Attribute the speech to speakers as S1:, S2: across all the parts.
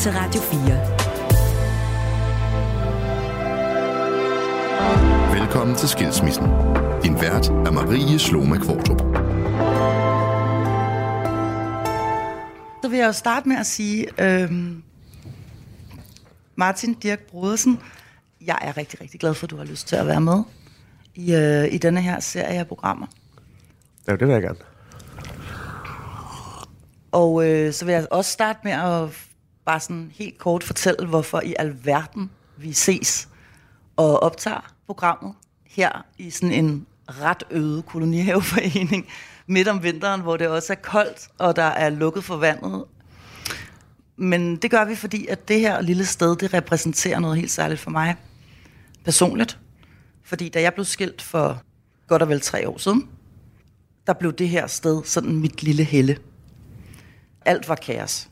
S1: til Radio
S2: 4. Velkommen til Skilsmissen. Din vært er Marie Sloma Kvartrup.
S3: Så vil jeg jo starte med at sige, øhm, Martin Dirk Brodersen, jeg er rigtig, rigtig glad for, at du har lyst til at være med i, øh, i denne her serie af programmer.
S4: Ja, det vil jeg gerne.
S3: Og øh, så vil jeg også starte med at bare sådan helt kort fortælle, hvorfor i alverden vi ses og optager programmet her i sådan en ret øde kolonihaveforening midt om vinteren, hvor det også er koldt, og der er lukket for vandet. Men det gør vi, fordi at det her lille sted, det repræsenterer noget helt særligt for mig personligt. Fordi da jeg blev skilt for godt og vel tre år siden, der blev det her sted sådan mit lille helle. Alt var kaos.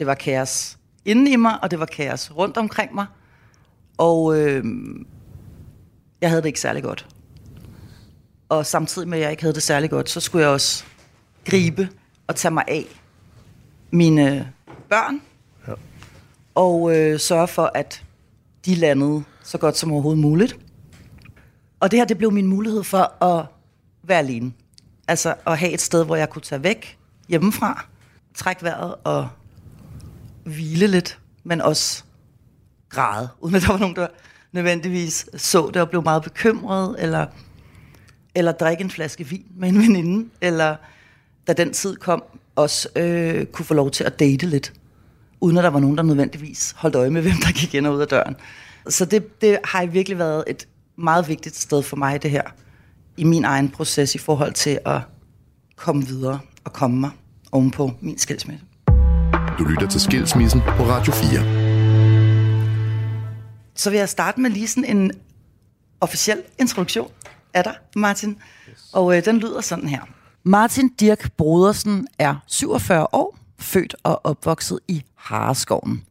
S3: Det var kaos inde i mig, og det var kaos rundt omkring mig. Og øh, jeg havde det ikke særlig godt. Og samtidig med, at jeg ikke havde det særlig godt, så skulle jeg også gribe og tage mig af mine børn. Ja. Og øh, sørge for, at de landede så godt som overhovedet muligt. Og det her, det blev min mulighed for at være alene. Altså at have et sted, hvor jeg kunne tage væk hjemmefra, trække vejret og hvile lidt, men også græde, uden at der var nogen, der nødvendigvis så det og blev meget bekymret, eller, eller drikke en flaske vin med en veninde, eller da den tid kom, også øh, kunne få lov til at date lidt, uden at der var nogen, der nødvendigvis holdt øje med, hvem der gik ind og ud af døren. Så det, det har virkelig været et meget vigtigt sted for mig, det her, i min egen proces i forhold til at komme videre og komme mig ovenpå min skilsmisse.
S2: Du lytter til Skilsmissen på Radio 4.
S3: Så vil jeg starte med lige sådan en officiel introduktion af dig, Martin. Og øh, den lyder sådan her. Martin Dirk Brodersen er 47 år, født og opvokset i Hareskoven.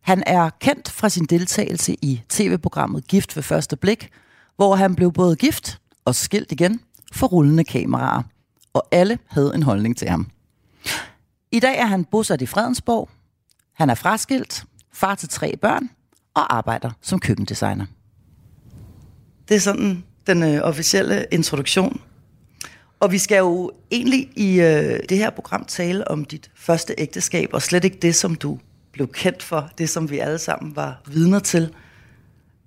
S3: Han er kendt fra sin deltagelse i tv-programmet Gift ved første blik, hvor han blev både gift og skilt igen for rullende kameraer, og alle havde en holdning til ham. I dag er han bosat i Fredensborg. Han er fraskilt, far til tre børn og arbejder som køkkendesigner. Det er sådan den øh, officielle introduktion. Og vi skal jo egentlig i øh, det her program tale om dit første ægteskab, og slet ikke det, som du blev kendt for, det som vi alle sammen var vidner til.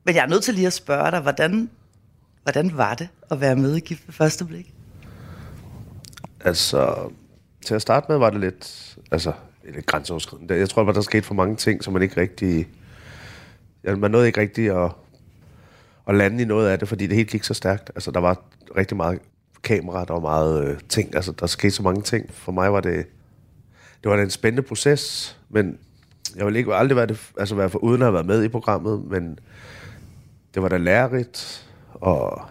S3: Men jeg er nødt til lige at spørge dig, hvordan, hvordan var det at være med i Gift ved første blik?
S4: Altså, til at starte med var det lidt, altså, lidt grænseoverskridende. Jeg tror, at der skete for mange ting, som man ikke rigtig... Ja, man nåede ikke rigtig at, at lande i noget af det, fordi det helt gik så stærkt. Altså, der var rigtig meget kamera, der var meget øh, ting. Altså, der skete så mange ting. For mig var det... Det var en spændende proces, men jeg ville ikke aldrig være, det, altså være for uden at have været med i programmet, men det var da lærerigt, og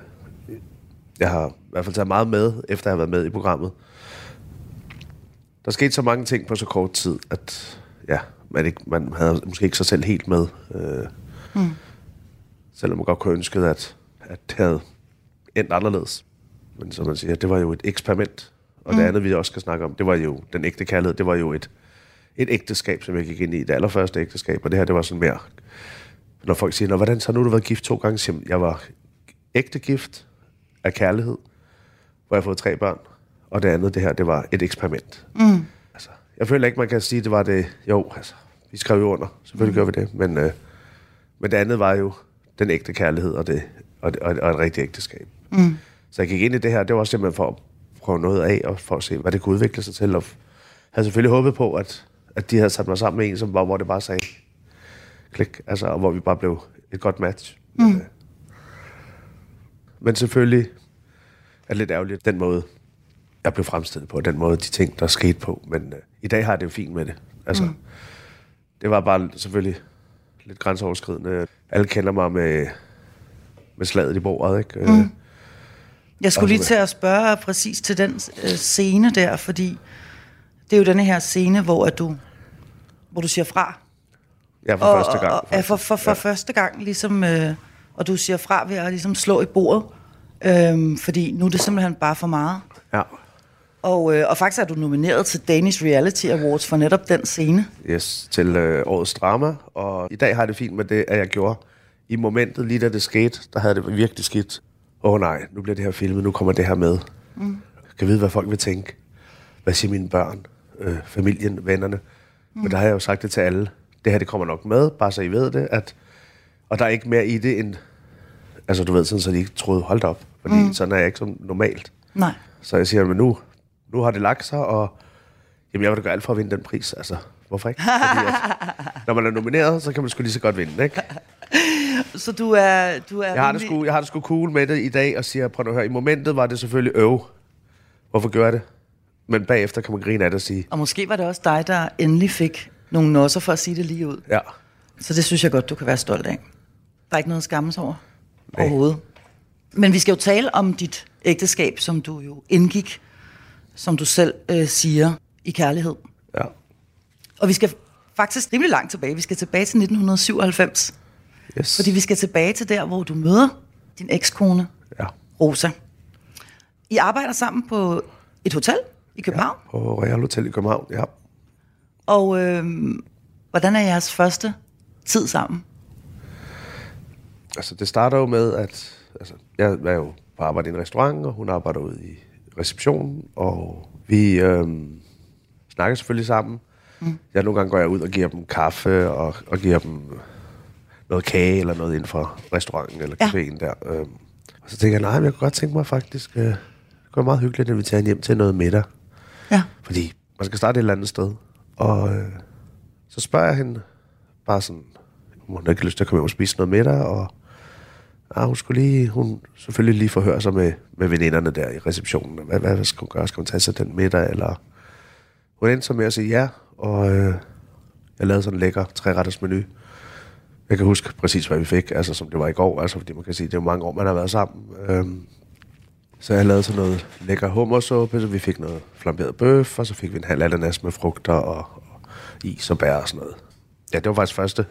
S4: jeg har i hvert fald taget meget med, efter jeg har været med i programmet. Der skete så mange ting på så kort tid, at ja, man, ikke, man havde måske ikke sig selv helt med. Øh, mm. Selvom man godt kunne ønske, at, at det havde endt anderledes. Men som man siger, det var jo et eksperiment. Og mm. det andet, vi også skal snakke om, det var jo den ægte kærlighed. Det var jo et, et ægteskab, som jeg gik ind i. Det allerførste ægteskab. Og det her, det var sådan mere... Når folk siger, Nå, hvordan så nu du været gift to gange? Så jeg var ægte gift af kærlighed, hvor jeg har fået tre børn. Og det andet, det her, det var et eksperiment. Mm. Altså, jeg føler ikke, man kan sige, det var det... Jo, altså, vi skrev jo under. Selvfølgelig mm. gør vi det. Men, øh, men det andet var jo den ægte kærlighed og, det, og, og, og et rigtigt ægteskab. Mm. Så jeg gik ind i det her, det var simpelthen for at prøve noget af, og for at se, hvad det kunne udvikle sig til. Og havde selvfølgelig håbet på, at, at de havde sat mig sammen med en, som var, hvor det bare sagde klik, altså, og hvor vi bare blev et godt match. Mm. Men, øh, men selvfølgelig er det lidt ærgerligt, den måde, jeg blev fremstillet på, den måde, de ting, der skete på. Men øh, i dag har jeg det jo fint med det. Altså, mm. Det var bare selvfølgelig lidt grænseoverskridende. Alle kender mig med, med slaget i bordet, ikke? Øh, mm.
S3: Jeg skulle lige til at spørge præcis til den øh, scene der, fordi det er jo denne her scene, hvor at du, hvor du siger fra.
S4: Ja, for og, første gang.
S3: Og, ja, for, for, for ja. første gang, ligesom, øh, og du siger fra ved at ligesom slå i bordet, øh, fordi nu er det simpelthen bare for meget.
S4: Ja.
S3: Og, øh, og faktisk er du nomineret til Danish Reality Awards for netop den scene.
S4: Yes, til øh, årets drama. Og i dag har jeg det fint med det, at jeg gjorde i momentet, lige da det skete, der havde det virkelig skidt. Åh oh, nej, nu bliver det her filmet, nu kommer det her med. Mm. Jeg kan vide, hvad folk vil tænke. Hvad siger mine børn, øh, familien, vennerne? Mm. Men der har jeg jo sagt det til alle. Det her, det kommer nok med, bare så I ved det. At, og der er ikke mere i det end... Altså, du ved, sådan, så de ikke troede, hold da op. Fordi mm. sådan er jeg ikke som normalt.
S3: Nej.
S4: Så jeg siger, men nu, nu har det lagt sig, og jamen, jeg vil da gøre alt for at vinde den pris. Altså, hvorfor ikke? Fordi at, når man er nomineret, så kan man sgu lige så godt vinde, ikke?
S3: Så du er... Du er
S4: Jeg har, det sgu, jeg har det sgu cool med det i dag, og siger, prøv at høre, i momentet var det selvfølgelig øv. Hvorfor gør jeg det? Men bagefter kan man grine af det og sige,
S3: Og måske var det også dig, der endelig fik nogle nosser for at sige det lige ud.
S4: ja,
S3: Så det synes jeg godt, du kan være stolt af. Der er ikke noget at skammes over
S4: Nej.
S3: overhovedet. Men vi skal jo tale om dit ægteskab, som du jo indgik, som du selv øh, siger, i kærlighed.
S4: ja,
S3: Og vi skal faktisk rimelig langt tilbage. Vi skal tilbage til 1997.
S4: yes.
S3: Fordi vi skal tilbage til der, hvor du møder din ekskone,
S4: Ja,
S3: Rosa. I arbejder sammen på et hotel i København. Ja.
S4: på Royal Hotel i København, ja.
S3: Og øh, hvordan er jeres første tid sammen?
S4: Altså, det starter jo med, at altså, jeg er jo på arbejde i en restaurant, og hun arbejder ude i receptionen, og vi øhm, snakker selvfølgelig sammen. Mm. Jeg nogle gange går jeg ud og giver dem kaffe, og, og giver dem noget kage eller noget inden for restauranten eller
S3: Ja.
S4: caféen der. Øhm, og så tænker jeg, nej, men jeg kunne godt tænke mig faktisk, øh, det kunne være meget hyggeligt at invitere hende hjem til noget middag.
S3: Ja.
S4: Fordi man skal starte et eller andet sted. Og øh, så spørger jeg hende bare sådan, hun har ikke lyst til at komme hjem og spise noget middag, og ja, hun skulle lige, hun selvfølgelig lige forhøre sig med, med veninderne der i receptionen. Hvad, hvad, hvad skal hun gøre? Skal hun tage sig den middag? Eller... Hun endte så med at sige ja, og øh, jeg lavede sådan en lækker treretters menu. Jeg kan huske præcis, hvad vi fik, altså som det var i går, altså fordi man kan sige, det er jo mange år, man har været sammen. Øhm, så jeg lavede sådan noget lækker hummersuppe, så vi fik noget flamberet bøf, og så fik vi en halv ananas med frugter og, og is og bær og sådan noget. Ja, det var faktisk første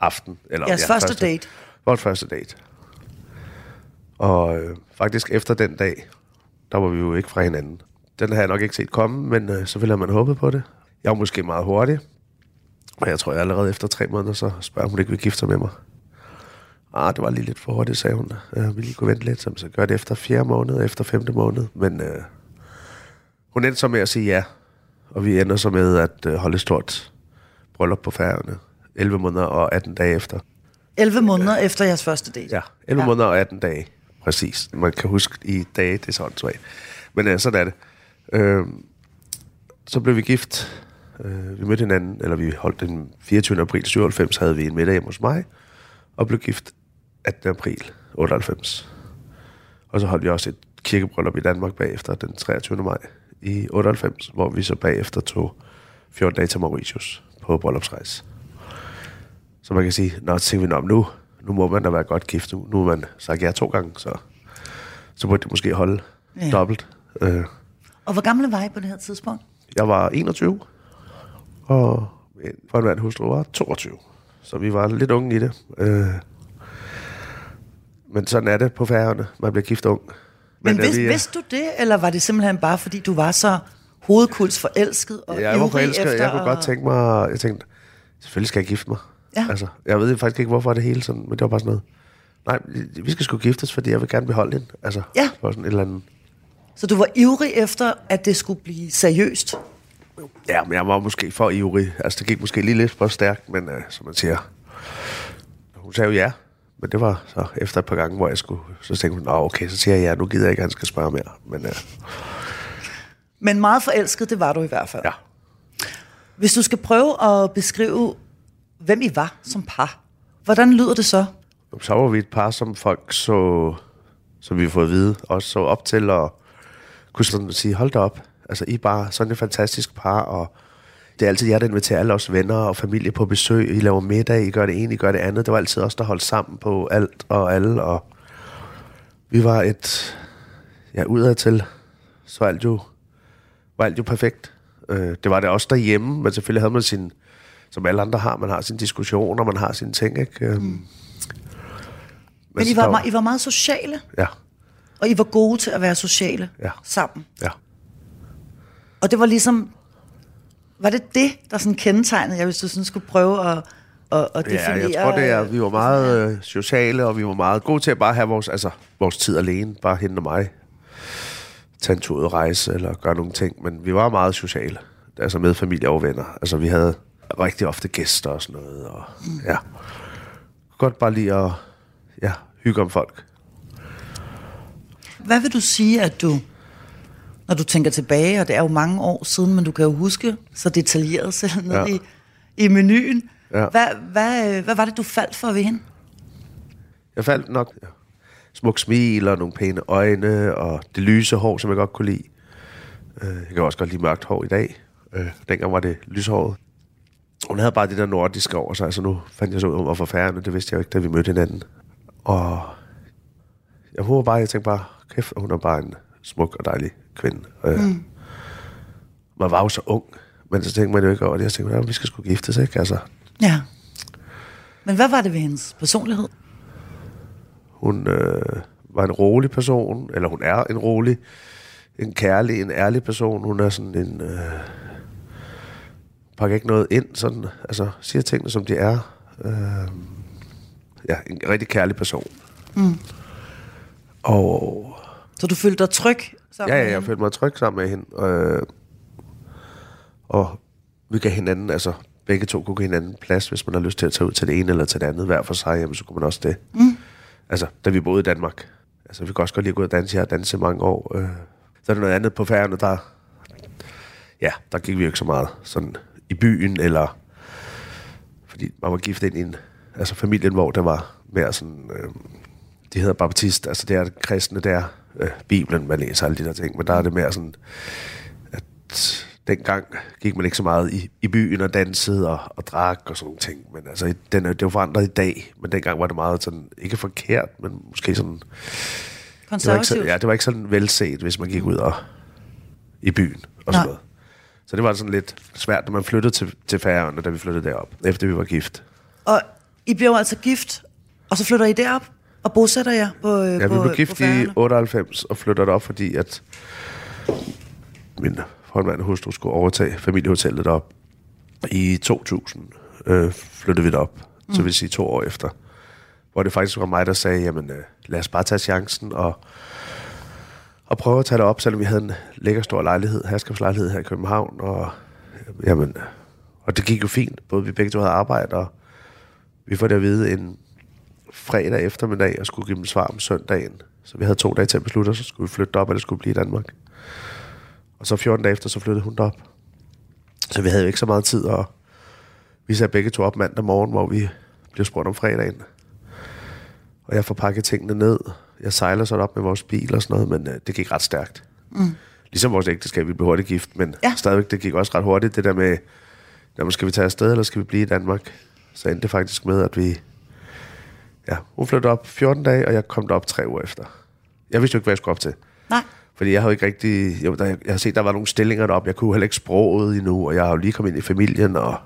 S4: aften. Eller,
S3: Jeres
S4: ja,
S3: første date.
S4: Vores første date. Og øh, faktisk efter den dag, der var vi jo ikke fra hinanden. Den har jeg nok ikke set komme, men øh, selvfølgelig har man håbet på det. Jeg var måske meget hurtig, og jeg tror, jeg allerede efter tre måneder, så spørger hun, ikke vil gifte sig med mig. Ah, det var lige lidt for hurtigt, sagde hun. Jeg vil lige kunne vente lidt, så så gør det efter fjerde måned, efter femte måned. Men øh, hun endte så med at sige ja, og vi ender så med at øh, holde et stort bryllup på færgerne. 11 måneder og 18 dage efter.
S3: 11 måneder efter jeres første date.
S4: Ja, 11 ja. måneder og 18 dage. Præcis. Man kan huske i dage, det er sådan svagt. Men ja, sådan er det. Øh, så blev vi gift. Øh, vi mødte hinanden, eller vi holdt den 24. april 97, havde vi en middag hjemme hos mig, og blev gift 18. april 98. Og så holdt vi også et kirkebryllup i Danmark bagefter, den 23. maj i 98, hvor vi så bagefter tog 14 dage til Mauritius på bryllupsrejse. Så man kan sige, nå, så tænker vi, nå, nu, nu må man da være godt gift. Nu, nu har man sagt ja to gange, så, så burde det måske holde
S3: Ja.
S4: ja. dobbelt. Øh,
S3: Og hvor gamle var I på det her tidspunkt?
S4: jeg var 21, og for en mand hustru var 22. Så vi var lidt unge i det. Øh, men sådan er det på færgerne. Man bliver gift ung.
S3: Men
S4: øh,
S3: vidste,
S4: vi-
S3: vidste du det, eller var det simpelthen bare, fordi du var så hovedkuls forelsket og
S4: Jeg var forelsket.
S3: efter
S4: Jeg kunne godt
S3: at-
S4: tænke mig... Jeg tænkte, selvfølgelig skal jeg gifte mig.
S3: Ja.
S4: Altså, jeg ved faktisk ikke, hvorfor det hele sådan, men det var bare sådan noget. Nej, vi skal sgu giftes, fordi jeg vil gerne beholde hende. Altså,
S3: Ja.
S4: for sådan et eller andet.
S3: Så du var ivrig efter, at det skulle blive seriøst?
S4: Ja, men jeg var måske for ivrig. Altså, det gik måske lige lidt for stærkt, men uh, som man siger... Hun sagde jo ja, men det var så efter et par gange, hvor jeg skulle... Så tænkte hun, okay, så siger jeg ja, nu gider jeg ikke, at han skal spørge mere. Men uh,
S3: Men meget forelsket, det var du i hvert fald.
S4: ja,
S3: Hvis du skal prøve at beskrive, hvem I var som par, hvordan lyder det så?
S4: så var vi et par, som folk så... Som vi har fået at vide, også så op til, og kunne sådan sige, hold da op. Altså, I er bare sådan et fantastisk par, og det er altid jer, der inviterer alle os venner og familie på besøg. I laver middag, I gør det ene, I gør det andet. Det var altid os, der holdt sammen på alt og alle, og vi var et, ja, udadtil, så alt jo, var alt jo perfekt. Øh, det var det også derhjemme, men selvfølgelig havde man sin, som alle andre har, man har sine diskussioner, man har sine ting, ikke? Mm. Men,
S3: Men I var, meget, I var meget sociale,
S4: Ja,
S3: og I var gode til at være sociale
S4: Ja.
S3: sammen.
S4: ja.
S3: Og det var ligesom, var det det, der sådan kendetegnede jeg, hvis du sådan skulle prøve at, at, at definere?
S4: Ja, jeg tror, det er, vi var meget øh, sociale, og vi var meget gode til at bare have vores, altså, vores tid alene, bare hende og mig. Tage en tur ud og rejse, eller gøre nogle ting, men vi var meget sociale, altså med familie og venner. Altså, vi havde rigtig ofte gæster og sådan noget, og ja. Godt bare lige at ja, hygge om folk.
S3: Hvad vil du sige, at du, når du tænker tilbage, og det er jo mange år siden, men du kan jo huske så detaljeret selv ned ja. i, i menuen. Ja. Hvad, hvad, hvad var det, du faldt for ved hende?
S4: Jeg faldt nok ja. smuk smil og nogle pæne øjne, og det lyse hår, som jeg godt kunne lide. Øh, jeg kan også godt lide mørkt hår i dag. Øh, dengang var det lyshåret. Hun havde bare det der nordiske over sig, altså nu fandt jeg så ud, om var færre, det vidste jeg jo ikke, da vi mødte hinanden. Og jeg håber bare, jeg tænkte bare, kæft, hun er bare en smuk og dejlig kvinde. Øh, mm. Man var jo så ung, men så tænkte man jo ikke over det. Jeg tænkte, ja, vi skal sgu giftes, ikke? Altså.
S3: Ja. Men hvad var det ved hendes personlighed?
S4: Hun øh, var en rolig person, eller hun er en rolig, en kærlig, en ærlig person. Hun er sådan en... Øh, pakker ikke noget ind, sådan, altså siger tingene, som de er. Øh, ja, en rigtig kærlig person. Mm. Og...
S3: Så du følte dig tryg
S4: sammen ja, ja, jeg følte mig tryg sammen med hende. Øh, og vi gav hinanden, altså begge to kunne give hinanden plads, hvis man har lyst til at tage ud til det ene eller til det andet, hver for sig, jamen, så kunne man også det. Mm. Altså, da vi boede i Danmark. Altså, vi kunne også godt lide at gå ud og danse. Jeg har danset mange år. Øh. Så er der noget andet på færgerne, der... Ja, der gik vi jo ikke så meget sådan i byen, eller... Fordi man var gift ind i en... Altså familien, hvor der var mere sådan... Øh, de hedder baptist, altså det er det kristne der, øh, Bibelen, man læser alle de der ting, men der er det mere sådan, at dengang gik man ikke så meget i, i byen og dansede og, og drak og sådan nogle ting, men altså, den det er jo forandret i dag, men dengang var det meget sådan, ikke forkert, men måske sådan... Det var ikke ja, det var ikke sådan velset, hvis man gik ud og i byen og sådan Nej. noget. Så det var sådan lidt svært, når man flyttede til, til Færøerne, da vi flyttede derop, efter vi var gift.
S3: Og I blev altså gift, og så flytter I derop? Og bosætter jer på
S4: Ja,
S3: vi
S4: blev gift i 98 og flytter op, fordi at min og hustru skulle overtage familiehotellet op. I 2000 øh, flyttede vi derop, mm. så vil sige to år efter. Hvor det faktisk var mig, der sagde, jamen øh, lad os bare tage chancen og, og prøve at tage det op, selvom vi havde en lækker stor lejlighed, herskabslejlighed her i København. Og, jamen, og det gik jo fint, både vi begge to havde arbejde, og vi får det at vide en fredag eftermiddag og skulle give dem svar om søndagen. Så vi havde to dage til at beslutte, så skulle vi flytte op, og det skulle blive i Danmark. Og så 14 dage efter, så flyttede hun op. Så vi havde jo ikke så meget tid, og vi sagde begge to op mandag morgen, hvor vi blev spurgt om fredagen. Og jeg får pakket tingene ned. Jeg sejler så op med vores bil og sådan noget, men øh, det gik ret stærkt. Mm. Ligesom vores ægteskab, vi blev hurtigt gift, men ja. stadigvæk, det gik også ret hurtigt, det der med, jamen, skal vi tage afsted, eller skal vi blive i Danmark? Så endte det faktisk med, at vi Ja, hun flyttede op 14 dage, og jeg kom derop tre uger efter. Jeg vidste jo ikke, hvad jeg skulle op til.
S3: Nej.
S4: Fordi jeg havde ikke rigtig... Jeg, der, jeg har set, der var nogle stillinger deroppe. Jeg kunne heller ikke sproget endnu, og jeg har jo lige kommet ind i familien, og...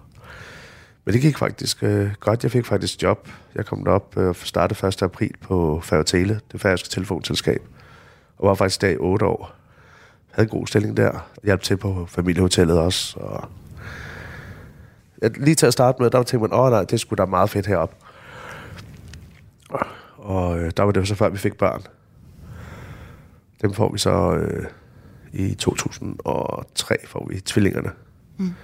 S4: Men det gik faktisk øh, godt. Jeg fik faktisk job. Jeg kom derop og øh, startede 1. april på Færgetele, det færøske telefonselskab. Og var faktisk der i otte år. Jeg havde en god stilling der. Hjalp til på familiehotellet også. Og jeg, lige til at starte med, der tænkte man, åh nej, det skulle da meget fedt heroppe. Og øh, der var det så før, vi fik børn. Dem får vi så øh, i 2003, får vi tvillingerne. Mm.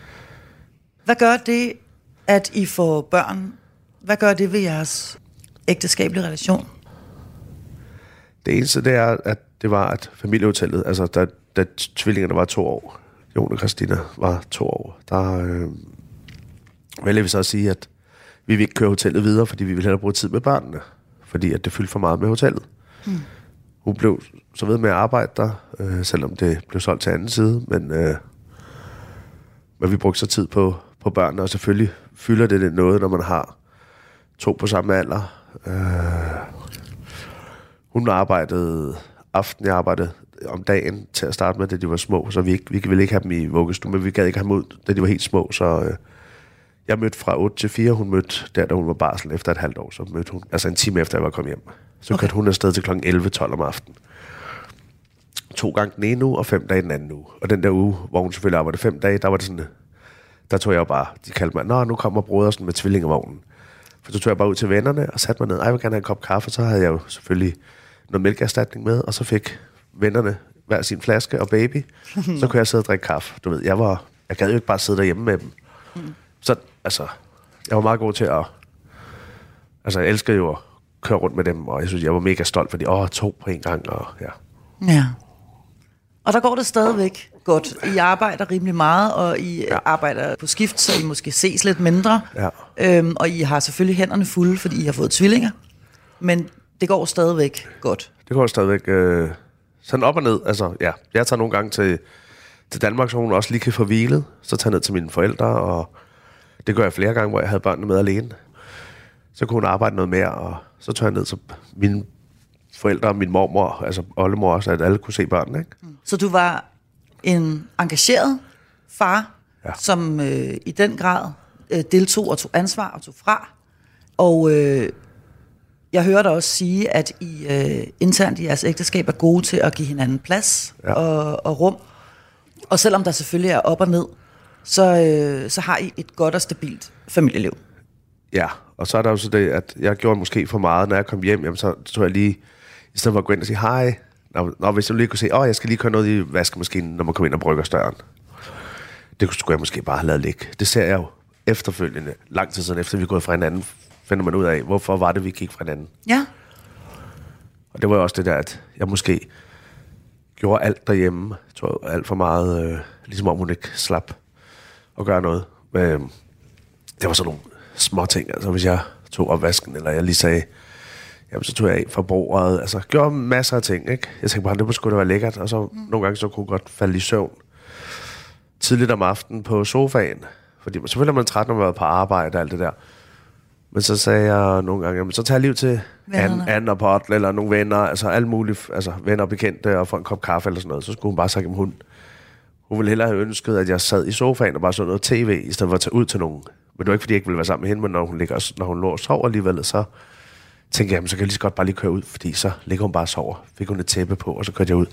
S3: Hvad gør det, at I får børn? Hvad gør det ved jeres ægteskabelige relation?
S4: Det eneste, det er, at det var, at familiehotellet, altså da, da tvillingerne var to år, Jon og Christina var to år, der øh, vælger vi så at sige, at vi vil ikke køre hotellet videre, fordi vi vil hellere bruge tid med børnene fordi at det fyldte for meget med hotellet. Mm. Hun blev så ved med at arbejde der, øh, selvom det blev solgt til anden side, men, øh, men vi brugte så tid på, på børnene, og selvfølgelig fylder det, det noget, når man har to på samme alder. Øh, hun arbejdede aften, jeg arbejdede om dagen til at starte med, da de var små, så vi, ikke, vi ville ikke have dem i vuggestue, men vi gad ikke have dem ud, da de var helt små, så... Øh, jeg mødte fra 8 til 4, hun mødte der, da hun var barsel efter et halvt år, så mødte hun, altså en time efter, jeg var kommet hjem. Så okay. kørte hun afsted til kl. 11-12 om aftenen. to gange den ene uge, og fem dage den anden uge. Og den der uge, hvor hun selvfølgelig arbejdede fem dage, der var det sådan, der tog jeg jo bare, de kaldte mig, nå, nu kommer brodersen med tvillingevognen. For så tog jeg bare ud til vennerne og satte mig ned. Ej, jeg vil gerne have en kop kaffe. Så havde jeg jo selvfølgelig noget mælkeerstatning med, og så fik vennerne hver sin flaske og baby. så kunne jeg sidde og drikke kaffe. Du ved, jeg var, jeg gad jo ikke bare sidde derhjemme med dem. Så altså, jeg var meget god til at, altså jeg elskede jo at køre rundt med dem, og jeg synes, jeg var mega stolt, fordi åh, to på en gang, og ja.
S3: Ja. Og der går det stadigvæk godt. I arbejder rimelig meget, og I ja. arbejder på skift, så I måske ses lidt mindre.
S4: Ja.
S3: Øhm, og I har selvfølgelig hænderne fulde, fordi I har fået tvillinger. Men det går stadigvæk godt.
S4: Det går stadigvæk øh, sådan op og ned. Altså, ja, jeg tager nogle gange til, til Danmark, så hun også lige kan få hvilet. Så tager jeg ned til mine forældre, og det gør jeg flere gange, hvor jeg havde børnene med alene. Så kunne hun arbejde noget mere, og så tager jeg ned til mine forældre og min mormor, altså oldemor også, at alle kunne se børnene. Ikke?
S3: Så du var en engageret far,
S4: Ja.
S3: som øh, i den grad øh, deltog og tog ansvar og tog fra. Og øh, jeg hører dig også sige, at I øh, internt i jeres ægteskab er gode til at give hinanden plads
S4: Ja.
S3: og, og rum. Og selvom der selvfølgelig er op og ned, så, øh, så har I et godt og stabilt familieliv.
S4: Ja, og så er der jo så det, at jeg gjorde måske for meget, når jeg kom hjem, jamen, så tog jeg lige, i stedet for at gå ind og sige hej, når, når hvis jeg lige kunne se, åh, jeg skal lige køre noget i vaskemaskinen, når man kommer ind og brygger støren. Det skulle jeg måske bare have lavet ligge. Det ser jeg jo efterfølgende, lang tid siden efter vi er gået fra hinanden, finder man ud af, hvorfor var det, vi gik fra hinanden.
S3: Ja.
S4: Og det var jo også det der, at jeg måske gjorde alt derhjemme. Jeg tror alt for meget, øh, ligesom om hun ikke slap at gøre noget. Øh, det var sådan nogle små ting. Altså hvis jeg tog opvasken, eller jeg lige sagde, jamen så tog jeg af fra bordet. Altså gjorde masser af ting, ikke? Jeg tænkte bare, det måske da være lækkert. Og så mm. nogle gange så kunne jeg godt falde i søvn tidligt om aftenen på sofaen. Fordi man- selvfølgelig er man træt, når man har været på arbejde og alt det der. Men så sagde jeg nogle gange, jamen, så tager jeg liv til
S3: Vennerne.
S4: Anne og Potle, eller nogle venner, altså alle mulige altså, venner og bekendte, og få en kop kaffe eller sådan noget. Så skulle hun bare sige, at hun, hun ville hellere have ønsket, at jeg sad i sofaen og bare så noget tv, i stedet for at tage ud til nogen. Men det var ikke, fordi jeg ikke ville være sammen med hende, men når hun, ligger, når hun lå og sov alligevel, så tænkte jeg, jamen, så kan jeg lige så godt bare lige køre ud, fordi så ligger hun bare og sover. Fik hun et tæppe på, og så kørte jeg ud.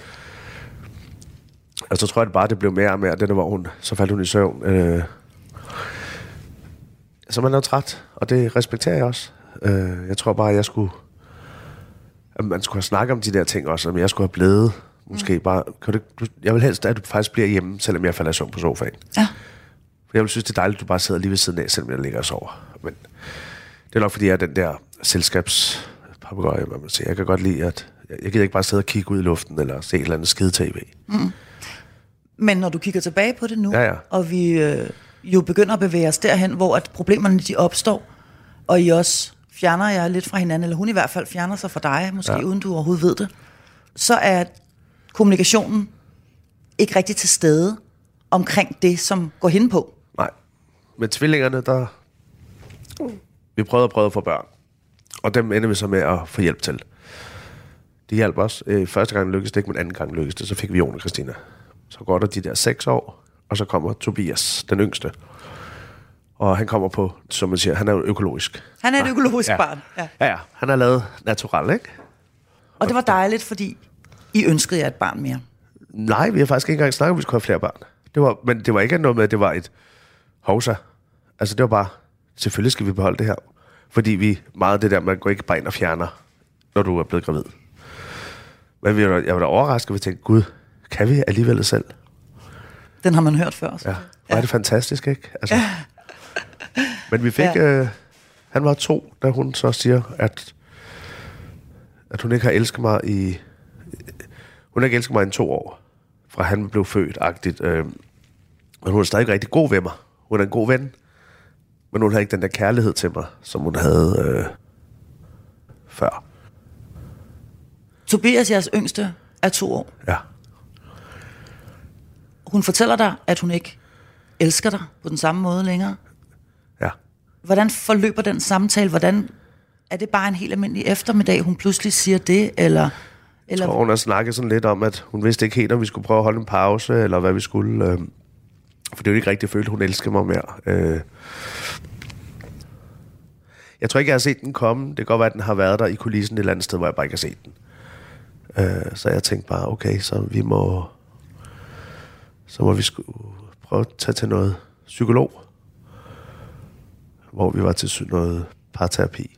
S4: Og så tror jeg det bare, det blev mere og mere, der, hvor hun, så faldt hun i søvn. Øh, så man er træt, og det respekterer jeg også. Øh, jeg tror bare, at jeg skulle... At man skulle have snakket om de der ting også, om jeg skulle have blevet. Måske mm. bare... Kan du, du, jeg vil helst, at du faktisk bliver hjemme, selvom jeg falder i søvn på sofaen.
S3: Ja.
S4: For jeg vil synes, det er dejligt, at du bare sidder lige ved siden af, selvom jeg ligger og sover. Men det er nok, fordi jeg er den der selskabspapagøje, man må sige. Jeg kan godt lide, at... Jeg, gider ikke bare sidde og kigge ud i luften, eller se et eller andet skide tv.
S3: Men når du kigger tilbage på det nu,
S4: Ja, ja.
S3: og vi øh, jo begynder at bevæge os derhen, hvor at problemerne de opstår, og I også fjerner jer lidt fra hinanden, eller hun i hvert fald fjerner sig fra dig, måske. Ja. uden du overhovedet ved det, så er kommunikationen ikke rigtig til stede omkring det, som går hen på.
S4: Nej. Med tvillingerne, der... Vi prøvede at prøve at få børn. Og dem ender vi så med at få hjælp til. De hjalp os. Øh, første gang lykkedes det ikke, men anden gang lykkedes det. Så fik vi Jon og Christina. Så går der de der seks år, og så kommer Tobias, den yngste. Og han kommer på, som man siger, han er jo økologisk.
S3: Han er et økologisk
S4: Ja.
S3: barn. Ja.
S4: Ja, ja. Han er lavet natural, ikke?
S3: Og det var dejligt, fordi I ønskede jer et barn mere.
S4: Nej, vi har faktisk ikke engang snakket om, at vi skulle have flere børn. Det var, men det var ikke noget med, at det var et hovsa. Altså, det var bare, selvfølgelig skal vi beholde det her. Fordi vi, meget det der, man går ikke bare ind og fjerner, når du er blevet gravid. Men vi jeg var da overrasket, vi tænkte, gud, kan vi alligevel selv?
S3: Den har man hørt før.
S4: Ja, hvor er det fantastisk, ikke? Altså. Men vi fik,
S3: Ja.
S4: ja. øh, han var to, da hun så siger, at, at hun ikke har elsket mig i, hun har ikke elsket mig i to år, fra han blev født-agtigt. Øh, men hun er stadig rigtig god ved mig. Hun er en god ven, men hun har ikke den der kærlighed til mig, som hun havde øh, før.
S3: Tobias, jeres yngste, er to år.
S4: Ja.
S3: Hun fortæller dig, at hun ikke elsker dig på den samme måde længere.
S4: Ja.
S3: Hvordan forløber den samtale? Hvordan er det bare en helt almindelig eftermiddag, hun pludselig siger det, eller... eller
S4: Og hun har snakket sådan lidt om, at hun vidste ikke helt, om vi skulle prøve at holde en pause, eller hvad vi skulle. Øh, for det er jo ikke rigtigt jeg følte, hun elskede mig mere. Øh, jeg tror ikke, jeg har set den komme. Det kan godt være, at den har været der i kulissen et eller andet sted, hvor jeg bare ikke har set den. Øh, så jeg tænkte bare, okay, så vi må, så må vi skulle prøve at tage til noget psykolog, hvor vi var til noget parterapi.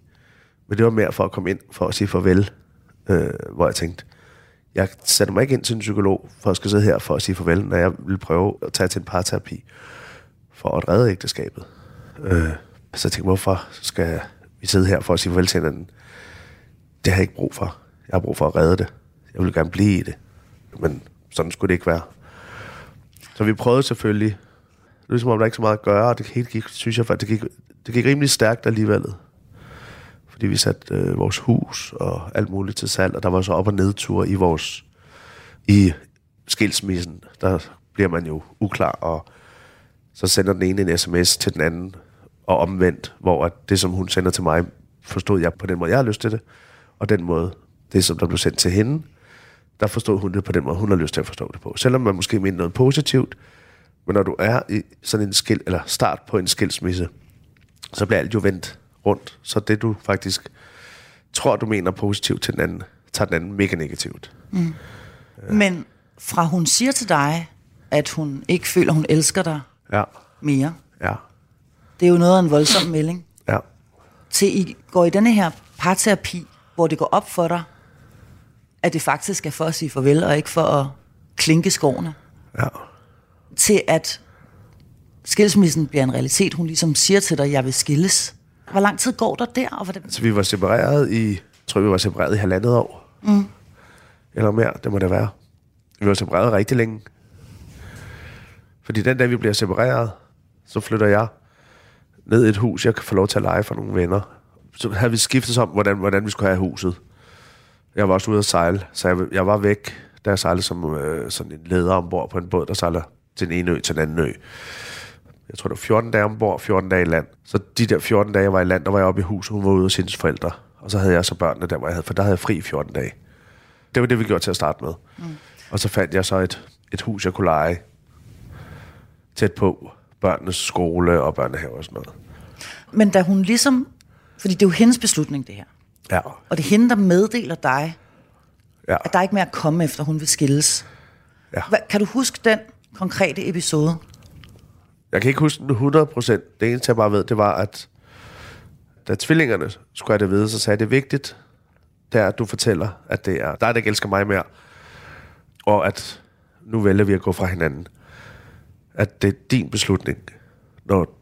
S4: Men det var mere for at komme ind, for at sige farvel, øh, hvor jeg tænkte, jeg satte mig ikke ind til en psykolog, for at skal sidde her for at sige farvel, når jeg vil prøve at tage til en parterapi, for at redde ægteskabet. Øh, så jeg tænkte, hvorfor skal vi sidde her for at sige farvel til hinanden? Det har jeg ikke brug for. Jeg har brug for at redde det. Jeg vil gerne blive i det. Men sådan skulle det ikke være. Så vi prøvede selvfølgelig. Det var ligesom om, der ikke så meget at gøre, og det hele gik, synes jeg, faktisk, det gik, det gik rimelig stærkt alligevel. Fordi vi satte øh, vores hus og alt muligt til salg, og der var så op- og nedtur i vores i skilsmissen. Der bliver man jo uklar, og så sender den ene en sms til den anden, og omvendt, hvor at det, som hun sender til mig, forstod jeg på den måde, jeg har lyst til det, og den måde, det, som der blev sendt til hende, der forstod hun det på den måde, hun har lyst til at forstå det på. Selvom man måske mener noget positivt, men når du er i sådan en skil, eller start på en skilsmisse, så bliver alt jo vendt rundt. Så det, du faktisk tror, du mener positivt til den anden, tager den anden mega negativt.
S3: Men fra hun siger til dig, at hun ikke føler, hun elsker dig
S4: Ja,
S3: mere,
S4: ja,
S3: det er jo noget af en voldsom melding.
S4: ja.
S3: Til I går i denne her parterapi, hvor det går op for dig, at det faktisk er for at sige farvel, og ikke for at klinke skårene.
S4: Ja.
S3: Til at skilsmissen bliver en realitet. Hun ligesom siger til dig, jeg vil skilles. Hvor lang tid går der der? Og hvordan?
S4: Så vi var separeret i, tror vi var separeret i halvandet år. Mm. Eller mere, det må det være. Vi var separeret rigtig længe. Fordi den dag, vi bliver separeret, så flytter jeg ned i et hus, jeg kan få lov til at lege for nogle venner. Så havde vi skiftet om, hvordan, hvordan vi skulle have huset. Jeg var også ude at sejle, så jeg, jeg var væk, da jeg sejlede som øh, sådan en leder ombord på en båd, der sejler til den ene ø til den anden ø. Jeg tror, det var 14 dage ombord, 14 dage i land. Så de der 14 dage, jeg var i land, der var jeg oppe i huset, hun var ude hos hendes forældre. Og så havde jeg så børnene der, hvor jeg havde, for der havde jeg fri i 14 dage. Det var det, vi gjorde til at starte med. Mm. Og så fandt jeg så et, et hus, jeg kunne lege tæt på børnenes skole og børnehave og sådan noget.
S3: Men da hun ligesom... Fordi det er jo hendes beslutning, det her.
S4: Ja.
S3: Og det er hende, der meddeler dig,
S4: Ja.
S3: at der er ikke mere at komme efter, hun vil skilles.
S4: Ja.
S3: Hva, kan du huske den konkrete episode?
S4: Jeg kan ikke huske den 100 procent. Det eneste, jeg bare ved, det var, at da tvillingerne skulle have det vide, så sagde jeg, det er vigtigt, det er, at du fortæller, at det er dig, der ikke elsker mig mere, og at nu vælger vi at gå fra hinanden. At det er din beslutning, når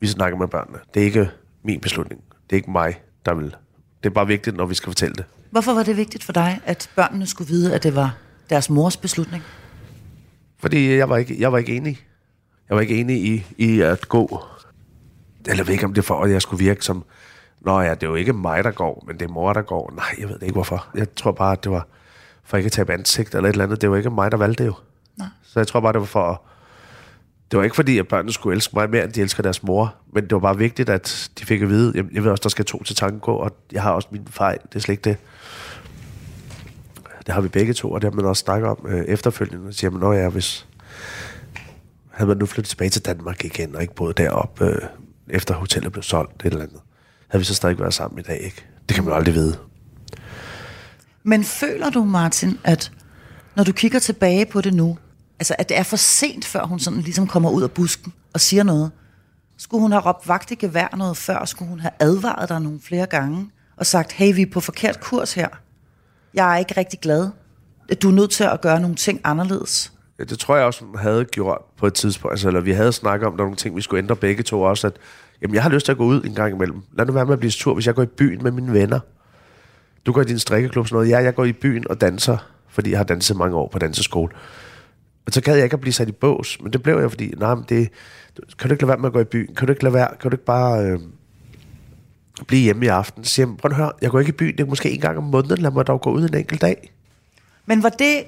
S4: vi snakker med børnene. Det er ikke min beslutning. Det er ikke mig, der vil. Det er bare vigtigt, når vi skal fortælle det.
S3: Hvorfor var det vigtigt for dig, at børnene skulle vide, at det var deres mors beslutning?
S4: Fordi jeg var ikke, jeg var ikke enig. Jeg var ikke enig i, i at gå. Eller ved ikke, om det er for, at jeg skulle virke som... Nå ja, det er jo ikke mig, der går, men det er mor, der går. Nej, jeg ved ikke, hvorfor. Jeg tror bare, at det var for ikke at tabe ansigt eller et eller andet. Det var ikke mig, der valgte det jo.
S3: Nej.
S4: Så jeg tror bare, det var for... Det var ikke fordi, at børnene skulle elske mig mere, end de elsker deres mor. Men det var bare vigtigt, at de fik at vide, jeg, jeg ved også, der skal to til tanken gå, og jeg har også min fejl. Det er slet ikke det. Det har vi begge to, og det har man også snakket om øh, efterfølgende. Så siger ja, hvis havde man nu flyttet tilbage til Danmark igen, og ikke boet deroppe, øh, efter hotellet blev solgt, et eller andet, havde vi så stadig været sammen i dag, ikke? Det kan man jo aldrig vide.
S3: Men føler du, Martin, at når du kigger tilbage på det nu, altså at det er for sent, før hun sådan ligesom kommer ud af busken og siger noget? Skulle hun have råbt vagt i gevær noget før? Skulle hun have advaret dig nogle flere gange og sagt, hey, vi er på forkert kurs her. Jeg er ikke rigtig glad. Du er nødt til at gøre nogle ting anderledes.
S4: Ja, det tror jeg også, hun havde gjort på et tidspunkt. Altså, eller vi havde snakket om, der var nogle ting, vi skulle ændre begge to også. At, jamen, jeg har lyst til at gå ud en gang imellem. Lad nu være med at blive sur, hvis jeg går i byen med mine venner. Du går i din strikkeklub sådan noget. Ja, jeg går i byen og danser, fordi jeg har danset mange år på danseskole. Og så gad jeg ikke at blive sat i bås, men det blev jeg, fordi, nej, men det, kan du ikke lade være med at gå i byen? Kan du ikke lade være? Kan du ikke bare øh, blive hjemme i aften? Så siger jeg, prøv at høre, jeg går ikke i byen, det er måske en gang om måneden, lad mig dog gå ud en enkelt dag.
S3: Men var det,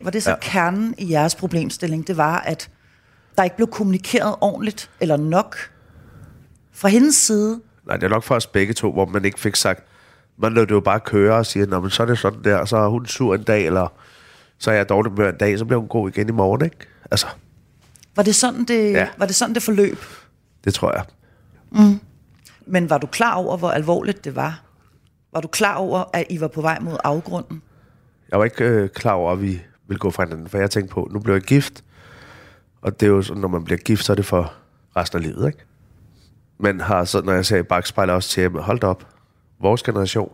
S3: var det så ja. Kernen i jeres problemstilling? Det var, at der ikke blev kommunikeret ordentligt eller nok fra hendes side.
S4: Nej, det er nok for os begge to, hvor man ikke fik sagt, man lod det jo bare køre og siger, Nå, men så er det sådan der, så er hun sur en dag, eller så er jeg dårlig med en dag, så bliver hun god igen i morgen, ikke? Altså,
S3: Var det sådan, det, ja. Var det, sådan, det forløb?
S4: det tror jeg.
S3: Men var du klar over, hvor alvorligt det var? Var du klar over, at I var på vej mod afgrunden?
S4: Jeg var ikke øh, klar over, at vi ville gå fra hinanden, for jeg tænkte på, nu blev jeg gift, og det er jo sådan, når man bliver gift, så er det for resten af livet, ikke? Men har så, når jeg ser i bagspejlet også til, at hold op, vores generation,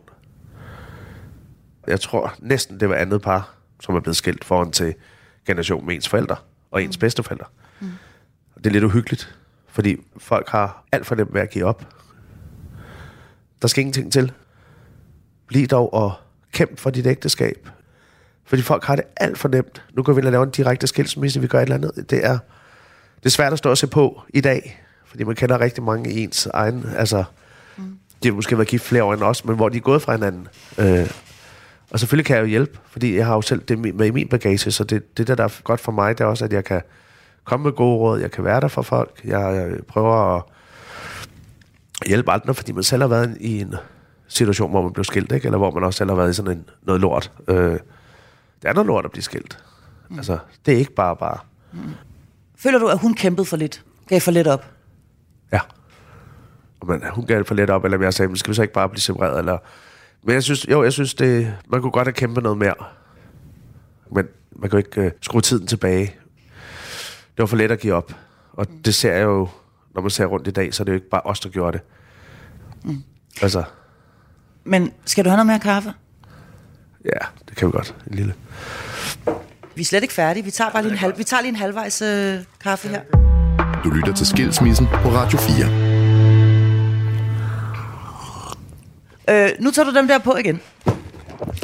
S4: jeg tror næsten det var andet par, som er blevet skilt foran til generation med ens forældre og ens bedsteforældre. Mm. Det er lidt uhyggeligt, fordi folk har alt for nemt ved at give op. Der skal ingenting til. Bliv dog og kæmp for dit ægteskab. Fordi folk har det alt for nemt. Nu går vi ind og laver en direkte skilsmisse, vi gør et eller andet. Det er, det er svært at stå og se på i dag, fordi man kender rigtig mange i ens egen... Altså, mm. De har måske været gift flere år end os, men hvor de er gået fra hinanden. Øh, og selvfølgelig kan jeg jo hjælpe, fordi jeg har jo selv det med i min bagage, så det, det der, der er godt for mig, det er også, at jeg kan komme med gode råd, jeg kan være der for folk, jeg, jeg prøver at hjælpe andre, fordi man selv har været i en situation, hvor man blev skilt, ikke? eller hvor man også selv har været i sådan en, noget lort. Øh, det er noget lort at blive skilt. Mm. Altså, det er ikke bare bare. Mm.
S3: Føler du, at hun kæmpede for lidt? Gav for lidt op?
S4: Ja. Men hun gav for lidt op, eller jeg sagde, skal vi så ikke bare blive separeret, eller men jeg synes, jo, jeg synes, det, man kunne godt have kæmpet noget mere. Men man kan jo ikke uh, skrue tiden tilbage. Det var for let at give op. Og mm. det ser jeg jo, når man ser rundt i dag, så er det jo ikke bare os, der gjorde det. Mm. Altså.
S3: Men skal du have noget mere kaffe?
S4: Ja, det kan vi godt. En lille.
S3: Vi er slet ikke færdige. Vi tager bare lige en, halv, vi tager lige en halvvejs øh, kaffe her.
S2: Du lytter til Skilsmissen på Radio 4.
S3: Øh, nu tager du dem der på igen.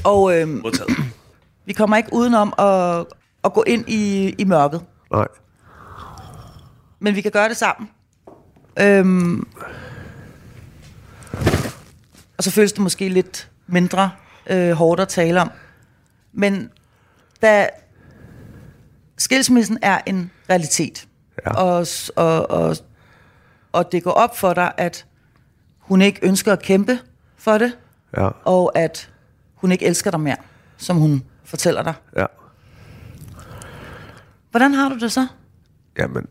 S3: Og øh,
S4: Modtaget.
S3: vi kommer ikke udenom at, at gå ind i, i mørket.
S4: Nej.
S3: Men vi kan gøre det sammen. Øhm, og så føles det måske lidt mindre øh, hårdt at tale om. Men da skilsmissen er en realitet,
S4: Ja.
S3: og, og, og, og det går op for dig, at hun ikke ønsker at kæmpe for det,
S4: Ja.
S3: og at hun ikke elsker dig mere, som hun fortæller dig.
S4: Ja.
S3: Hvordan har du det så?
S4: Jamen,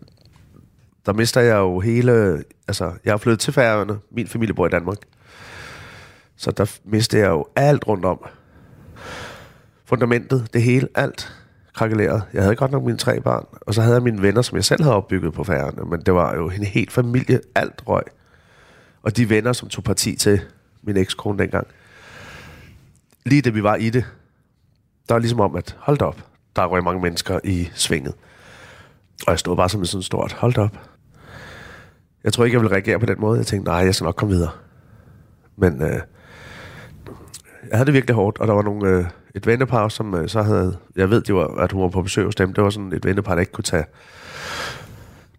S4: der mister jeg jo hele... Altså, jeg er flyttet til Færøerne. Min familie bor i Danmark. Så der mistede jeg jo alt rundt om. Fundamentet, det hele, alt krakeleret. Jeg havde godt nok mine tre børn, og så havde jeg mine venner, som jeg selv havde opbygget på færgerne, men det var jo en helt familie, alt røg. Og de venner, som tog parti til min ekskone dengang. Lige da vi var i det, der var ligesom om, at hold op, der røg mange mennesker i svinget. Og jeg stod bare som et sådan stort, hold op. Jeg tror ikke, jeg ville reagere på den måde. Jeg tænkte, nej, jeg skal nok komme videre. Men øh, jeg havde det virkelig hårdt, og der var nogle, øh, et vennepar, som øh, så havde... Jeg ved, det var, at hun var på besøg hos dem. Det var sådan et vennepar, der ikke kunne tage...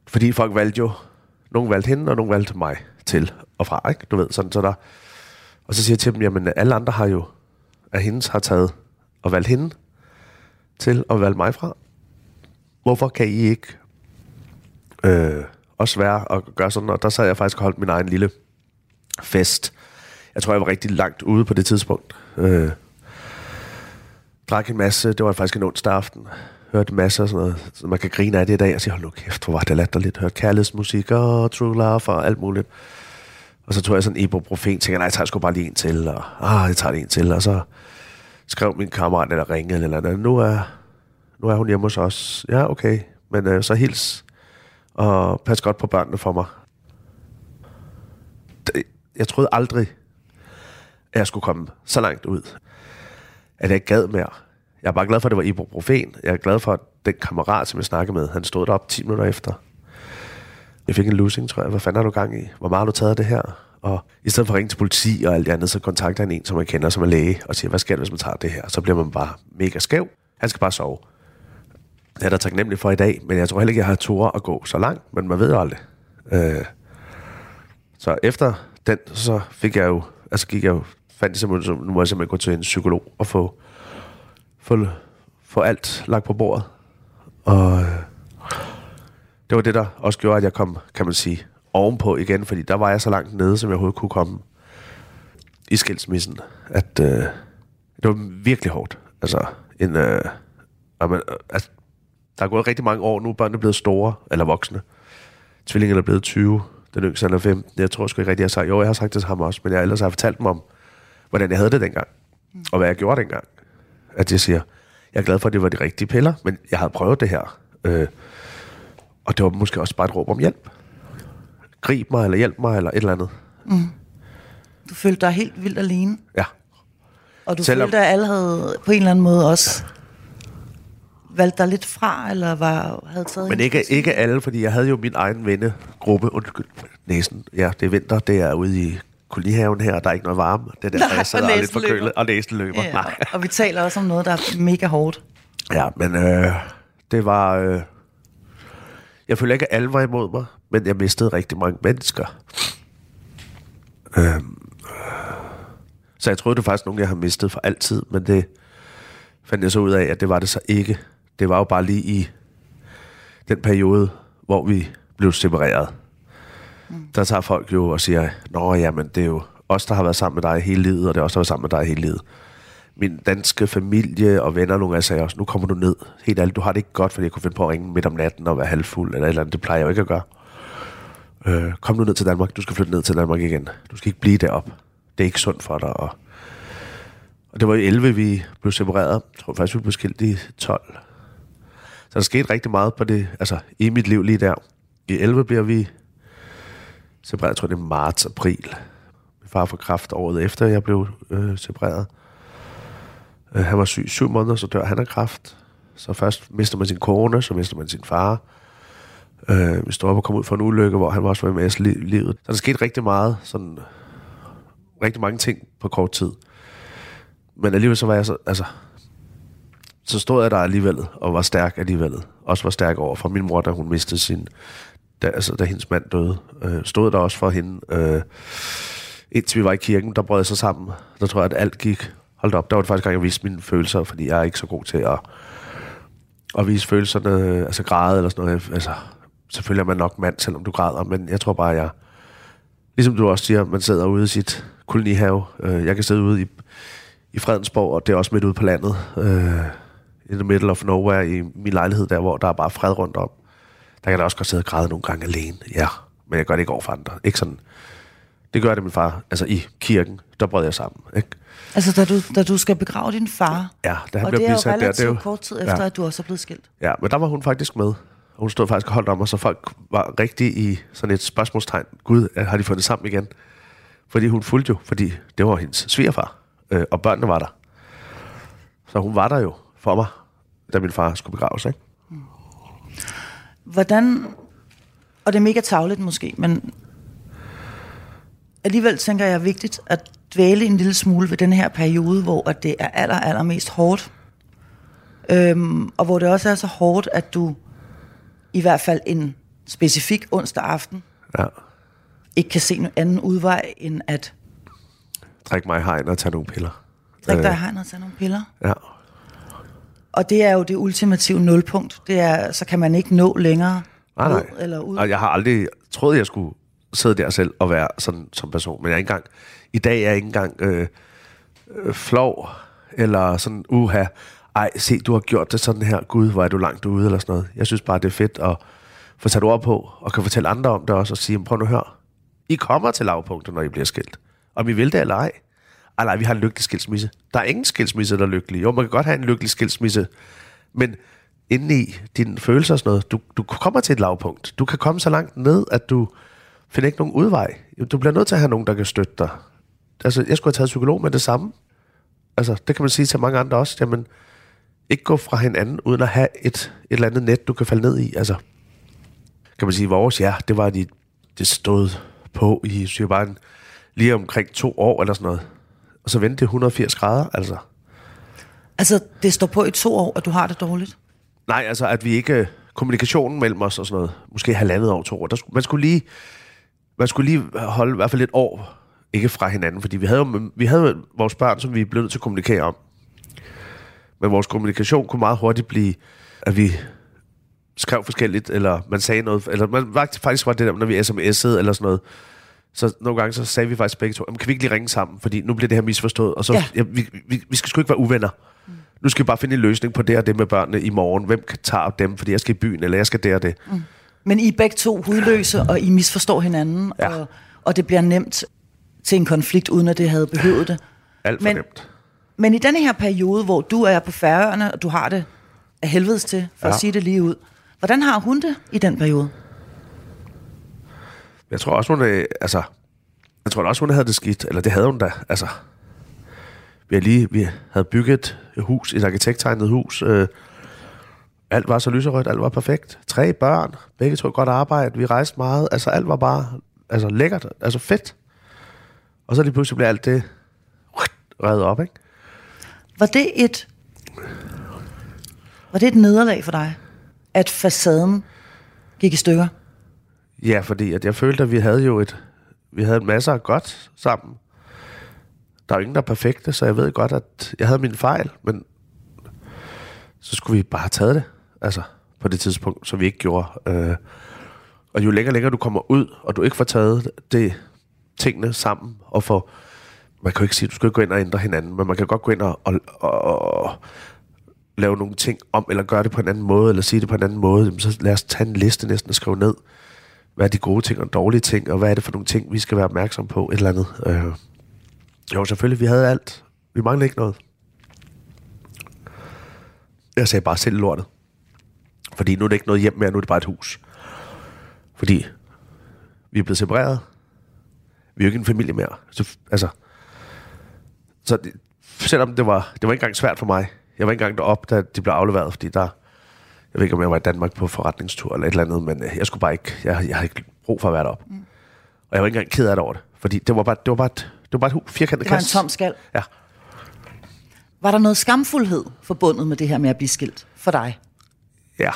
S4: Fordi folk valgte jo... Nogle valgte hende, og nogle valgte mig til og fra, ikke? Du ved, sådan, så der... Og så siger jeg til dem, jamen alle andre har jo... Af hendes har taget og valgt hende til og valgt mig fra. Hvorfor kan I ikke øh, også være og gøre sådan? Og der sad jeg faktisk og holdt min egen lille fest. Jeg tror, jeg var rigtig langt ude på det tidspunkt. Øh, drak en masse. Det var faktisk en onsdag aften. Hørte masser af og sådan noget. Så man kan grine af det i dag og sige, hold nu kæft, hvor var det latterligt. Hørte kærlighedsmusik og true love og alt muligt. Og så tog jeg sådan en ibuprofen, tænkte, nej, jeg tager sgu bare lige en til, og ah, jeg tager lige en til, og så skrev min kammerat, eller ringede, eller noget, nu er, nu er hun hjemme hos os. Ja, okay, men øh, så hils, og pas godt på børnene for mig. Det, jeg troede aldrig, at jeg skulle komme så langt ud, at jeg ikke gad mere. Jeg er bare glad for, at det var ibuprofen. Jeg er glad for, at den kammerat, som jeg snakkede med, han stod derop 10 minutter efter. Jeg fik en losing, tror jeg. Hvad fanden har du gang i? Hvor meget har du taget af det her? Og i stedet for at ringe til politi og alt det andet, så kontakter han en, som man kender, som er læge, og siger, hvad sker der, hvis man tager det her? Så bliver man bare mega skæv. Han skal bare sove. Det er der taknemmelig for i dag, men jeg tror heller ikke, jeg har tur at gå så langt, men man ved jo aldrig. Øh, så efter den, så fik jeg jo, altså gik jeg jo, fandt jeg simpelthen, nu må jeg simpelthen gå til en psykolog og få, få, få alt lagt på bordet. Og øh, det var det, der også gjorde, at jeg kom, kan man sige, ovenpå igen, fordi der var jeg så langt nede, som jeg overhovedet kunne komme i skilsmissen, at øh, det var virkelig hårdt. Altså, en, øh, amen, øh, altså, der er gået rigtig mange år nu, børnene er blevet store, eller voksne. Tvillingerne er blevet 20, den yngste er 15. Jeg tror sgu ikke rigtig, jeg har sagt, jo, jeg har sagt det til ham også, men jeg ellers har fortalt dem om, hvordan jeg havde det dengang, mm. og hvad jeg gjorde dengang. At jeg siger, jeg er glad for, at det var de rigtige piller, men jeg havde prøvet det her. Øh, og det var måske også bare et råb om hjælp. Grib mig, eller hjælp mig, eller et eller andet.
S3: Du følte dig helt vildt alene.
S4: Ja.
S3: Og du
S4: Selvom-
S3: følte, at alle havde på en eller anden måde også valgt dig lidt fra, eller var, havde taget
S4: Men ikke, ikke alle, fordi jeg havde jo min egen vennegruppe. Undskyld, næsen. Ja, det er vinter. Det er ude i kolonihaven her, og der er ikke noget varme. Det er derfor,
S3: Nej,
S4: jeg sidder
S3: og
S4: lidt
S3: næsen
S4: forkølet, og næsten løber.
S3: Ja,
S4: Nej.
S3: og vi taler også om noget, der er mega hårdt.
S4: Ja, men øh, det var... Øh, jeg føler ikke, at alle var imod mig, men jeg mistede rigtig mange mennesker. Øh, så jeg troede, det var faktisk nogen, jeg har mistet for altid, men det fandt jeg så ud af, at det var det så ikke. Det var jo bare lige i den periode, hvor vi blev separeret. Mm. Der tager folk jo og siger, Nå, jamen, det er jo os, der har været sammen med dig hele livet, og det er os, der har været sammen med dig hele livet min danske familie og venner nogle gange sagde også, nu kommer du ned. Helt ærligt, du har det ikke godt, fordi jeg kunne finde på at ringe midt om natten og være halvfuld eller et eller andet. Det plejer jeg jo ikke at gøre. Øh, kom nu ned til Danmark. Du skal flytte ned til Danmark igen. Du skal ikke blive derop. Det er ikke sundt for dig. Og, og det var i 11, vi blev separeret. Jeg tror faktisk, vi blev skilt i 12. Så der skete rigtig meget på det, altså i mit liv lige der. I 11 bliver vi separeret, jeg tror det er marts, april. Min far får kræft året efter, jeg blev øh, separeret. Øh, han var syg i syv måneder, så dør han af kræft. Så først mister man sin kone, så mister man sin far. Øh, vi står op og kom ud for en ulykke, hvor han var også var med i li- livet. Så der skete rigtig meget, sådan, rigtig mange ting på kort tid. Men alligevel så var jeg så, altså, så stod jeg der alligevel, og var stærk alligevel. Også var stærk over for min mor, da hun mistede sin, da, altså, da hendes mand døde. Øh, stod der også for hende. Øh, indtil vi var i kirken, der brød jeg så sammen. Der tror jeg, at alt gik. Hold op, der var det faktisk gang, jeg viste mine følelser, fordi jeg er ikke så god til at, at vise følelserne, øh, altså græde eller sådan noget. Altså, selvfølgelig er man nok mand, selvom du græder, men jeg tror bare, jeg... Ligesom du også siger, man sidder ude i sit kolonihave. Øh, jeg kan sidde ude i, i Fredensborg, og det er også midt ude på landet. Øh, in the middle of nowhere i min lejlighed der, hvor der er bare fred rundt om. Der kan jeg også godt sidde og græde nogle gange alene. Ja, men jeg gør det ikke over for andre. Ikke sådan... Det gør det min far. Altså i kirken, der brød jeg sammen. Ikke?
S3: Altså, da du, da du skal begrave din far,
S4: Ja, da han
S3: og
S4: blev
S3: det er jo
S4: bisat der,
S3: relativt
S4: det er jo,
S3: kort tid efter,
S4: ja.
S3: at du også er blevet skilt.
S4: Ja, men der var hun faktisk med. Og hun stod faktisk og holdt om mig, så folk var rigtig i sådan et spørgsmålstegn. Gud, har de fundet sammen igen? Fordi hun fulgte jo, fordi det var hendes svigerfar, øh, og børnene var der. Så hun var der jo for mig, da min far skulle begraves, ikke?
S3: Hvordan, og det er mega tavligt måske, men alligevel tænker jeg er vigtigt at dvæle en lille smule ved den her periode, hvor at det er aller, aller mest hårdt. Øhm, og hvor det også er så hårdt, at du i hvert fald en specifik onsdag aften
S4: Ja.
S3: ikke kan se en anden udvej, end at
S4: Drik mig hegn og tage nogle piller.
S3: drikke dig
S4: Øh,
S3: hegn og tage nogle piller.
S4: Ja.
S3: Og det er jo det ultimative nulpunkt. Det er, så kan man ikke nå længere
S4: Nej, nej.
S3: ud eller ud.
S4: Og jeg har aldrig troet, jeg skulle sidde der selv og være sådan som person. Men jeg er ikke engang, i dag er jeg ikke engang øh, øh, flov, eller sådan, uha, ej, se, du har gjort det sådan her, gud, hvor er du langt ude, eller sådan noget. Jeg synes bare, det er fedt at få sat ord på, og kan fortælle andre om det også, og sige, prøv nu at høre, I kommer til lavpunkter, når I bliver skilt. Om I vil det eller ej. Ej, nej, vi har en lykkelig skilsmisse. Der er ingen skilsmisse, der er lykkelig. Jo, man kan godt have en lykkelig skilsmisse, men indeni i dine følelser og sådan noget, du, du kommer til et lavpunkt. Du kan komme så langt ned, at du finder ikke nogen udvej. Du bliver nødt til at have nogen, der kan støtte dig. Altså, jeg skulle have taget psykolog med det samme. Altså, det kan man sige til mange andre også. Jamen, ikke gå fra hinanden, uden at have et, et eller andet net, du kan falde ned i. Altså, kan man sige, vores, ja, det var de, det stod på i, så bare en, lige omkring to år eller sådan noget. Og så vendte det 180 grader, altså.
S3: Altså, det står på i to år, at du har det dårligt.
S4: Nej, altså at vi ikke... Kommunikationen mellem os og sådan noget, måske halvandet år, to år, der, man skulle lige... Man skulle lige holde i hvert fald et år ikke fra hinanden, fordi vi havde vi havde vores børn, som vi blev nødt til at kommunikere om. Men vores kommunikation kunne meget hurtigt blive, at vi skrev forskelligt, eller man sagde noget, eller man faktisk var det der, når vi sms'ede eller sådan noget, så nogle gange så sagde vi faktisk begge to, "Jamen, kan vi ikke lige ringe sammen, fordi nu bliver det her misforstået, og så,
S3: Ja.
S4: ja. Vi, vi, vi skal sgu ikke være uvenner. Nu skal vi bare finde en løsning på det og det med børnene i morgen. Hvem kan tage dem, fordi jeg skal i byen, eller jeg skal der og det. Mm.
S3: Men I er begge to hudløse, og I misforstår hinanden,
S4: Ja.
S3: og, og det bliver nemt til en konflikt, uden at det havde behøvet det.
S4: Alt for
S3: Men-
S4: nemt.
S3: Men i denne her periode, hvor du er på færøerne, og du har det af helvedes til, for. Ja. at sige det lige ud. Hvordan har hun det i den periode?
S4: Jeg tror også, hun Øh, altså, jeg tror også, hun havde det skidt, eller det havde hun da, altså. Vi havde lige, vi havde bygget et hus, et arkitekttegnet hus, øh, alt var så lyserødt, alt var perfekt. Tre børn, begge to godt arbejde, vi rejste meget, altså alt var bare, altså lækkert, altså fedt. Og så lige pludselig blev alt det reddet op, ikke?
S3: Var det et, var det et nederlag for dig, at facaden gik i stykker?
S4: Ja, fordi at jeg følte, at vi havde jo et, vi havde masser af godt sammen. Der er jo ingen, der er perfekte, så jeg ved godt, at jeg havde min fejl, men så skulle vi bare have taget det, altså på det tidspunkt, som vi ikke gjorde. Øh, og jo længere længere du kommer ud, og du ikke får taget det tingene sammen, og får, man kan jo ikke sige, at du skal gå ind og ændre hinanden, men man kan godt gå ind og, og, og, og lave nogle ting om, eller gøre det på en anden måde, eller sige det på en anden måde, jamen, så lad os tage en liste næsten og skrive ned, hvad er de gode ting og dårlige ting, og hvad er det for nogle ting, vi skal være opmærksom på, et eller andet. Øh, jo, selvfølgelig, vi havde alt. Vi manglede ikke noget. Jeg sagde bare selv lortet. Fordi nu er det ikke noget hjem mere, nu er det bare et hus. Fordi vi er blevet separeret. Vi er jo ikke en familie mere. Så, altså, så det, selvom det var, det var ikke engang svært for mig. Jeg var ikke engang deroppe, da de blev afleveret, fordi der, jeg ved ikke, om jeg var i Danmark på forretningstur eller et eller andet, men øh, jeg skulle bare ikke, jeg, jeg havde ikke brug for at være deroppe. Mm. Og jeg var ikke engang ked af det over det, fordi det var bare, det var bare et, det var bare et hu- firkantet
S3: Det var en tom skal.
S4: Ja.
S3: Var der noget skamfuldhed forbundet med det her med at blive skilt for dig?
S4: Ja.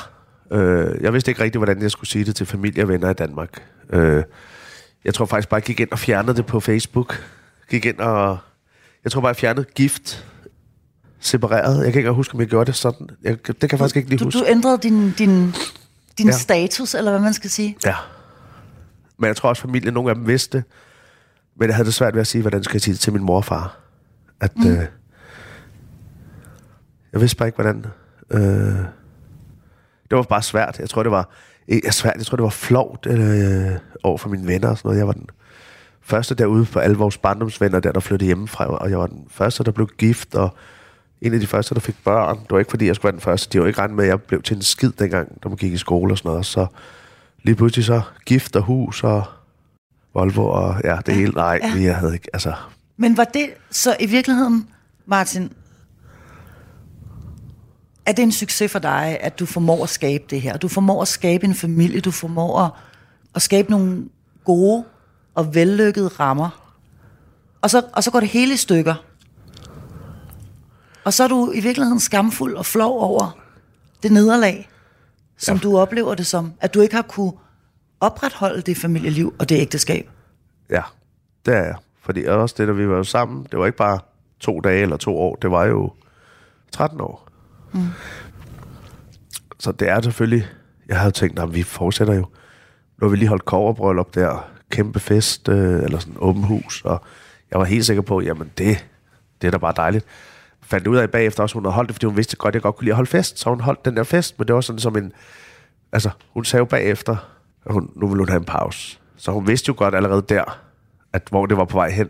S4: Øh, jeg vidste ikke rigtig, hvordan jeg skulle sige det til familie og venner i Danmark. Øh, jeg tror faktisk bare, jeg gik ind og fjernede det på Facebook. Gik ind og... Jeg tror bare, jeg fjernede gift separeret. Jeg kan ikke huske, om jeg gjorde det sådan. Jeg, det kan jeg faktisk ikke lige
S3: Du,
S4: huske.
S3: du ændrede din, din, din ja. Status, eller hvad man skal sige.
S4: Ja. Men jeg tror også, familien, nogle af dem vidste det. Men jeg havde det svært ved at sige, hvordan skal jeg sige det til min mor og far. At, mm. øh, jeg vidste bare ikke, hvordan... Øh, det var bare svært. Jeg tror, det var... Ikke svært, jeg tror, det var flovt øh, over for mine venner og sådan noget. Jeg var den første derude på alle vores barndomsvenner, der, der flyttede hjemmefra, og jeg var den første, der blev gift, og en af de første, der fik børn. Det var ikke, fordi jeg skulle være den første. De var ikke regnet med, at jeg blev til en skid dengang, da man gik i skole og sådan noget. Så lige pludselig så gift og hus og Volvo og ja, det hele. Nej,
S3: ja.
S4: vi havde ikke, altså...
S3: Men var det så i virkeligheden, Martin, er det en succes for dig, at du formår at skabe det her? Du formår at skabe en familie, du formår at, at skabe nogle gode og vellykkede rammer. Og så, og så går det hele i stykker. Og så er du i virkeligheden skamfuld og flov over det nederlag, som ja. du oplever det som. At du ikke har kunne opretholde det familieliv og det ægteskab.
S4: Ja, det er jeg. Fordi også det, da vi var jo sammen, det var ikke bare to dage eller to år, det var jo 13 år. Mm. Så det er selvfølgelig, jeg havde tænkt, at vi fortsætter jo. Nu har vi lige holdt koverbryllup der, kæmpe fest, øh, eller sådan åben hus, og jeg var helt sikker på, jamen det, det er da bare dejligt. Fandt ud af bagefter også, hun havde holdt det, fordi hun vidste godt, at jeg godt kunne lide at holde fest, så hun holdt den der fest, men det var sådan som en, altså hun sagde jo bagefter, at hun, nu ville hun have en pause. Så hun vidste jo godt allerede der, at hvor det var på vej hen.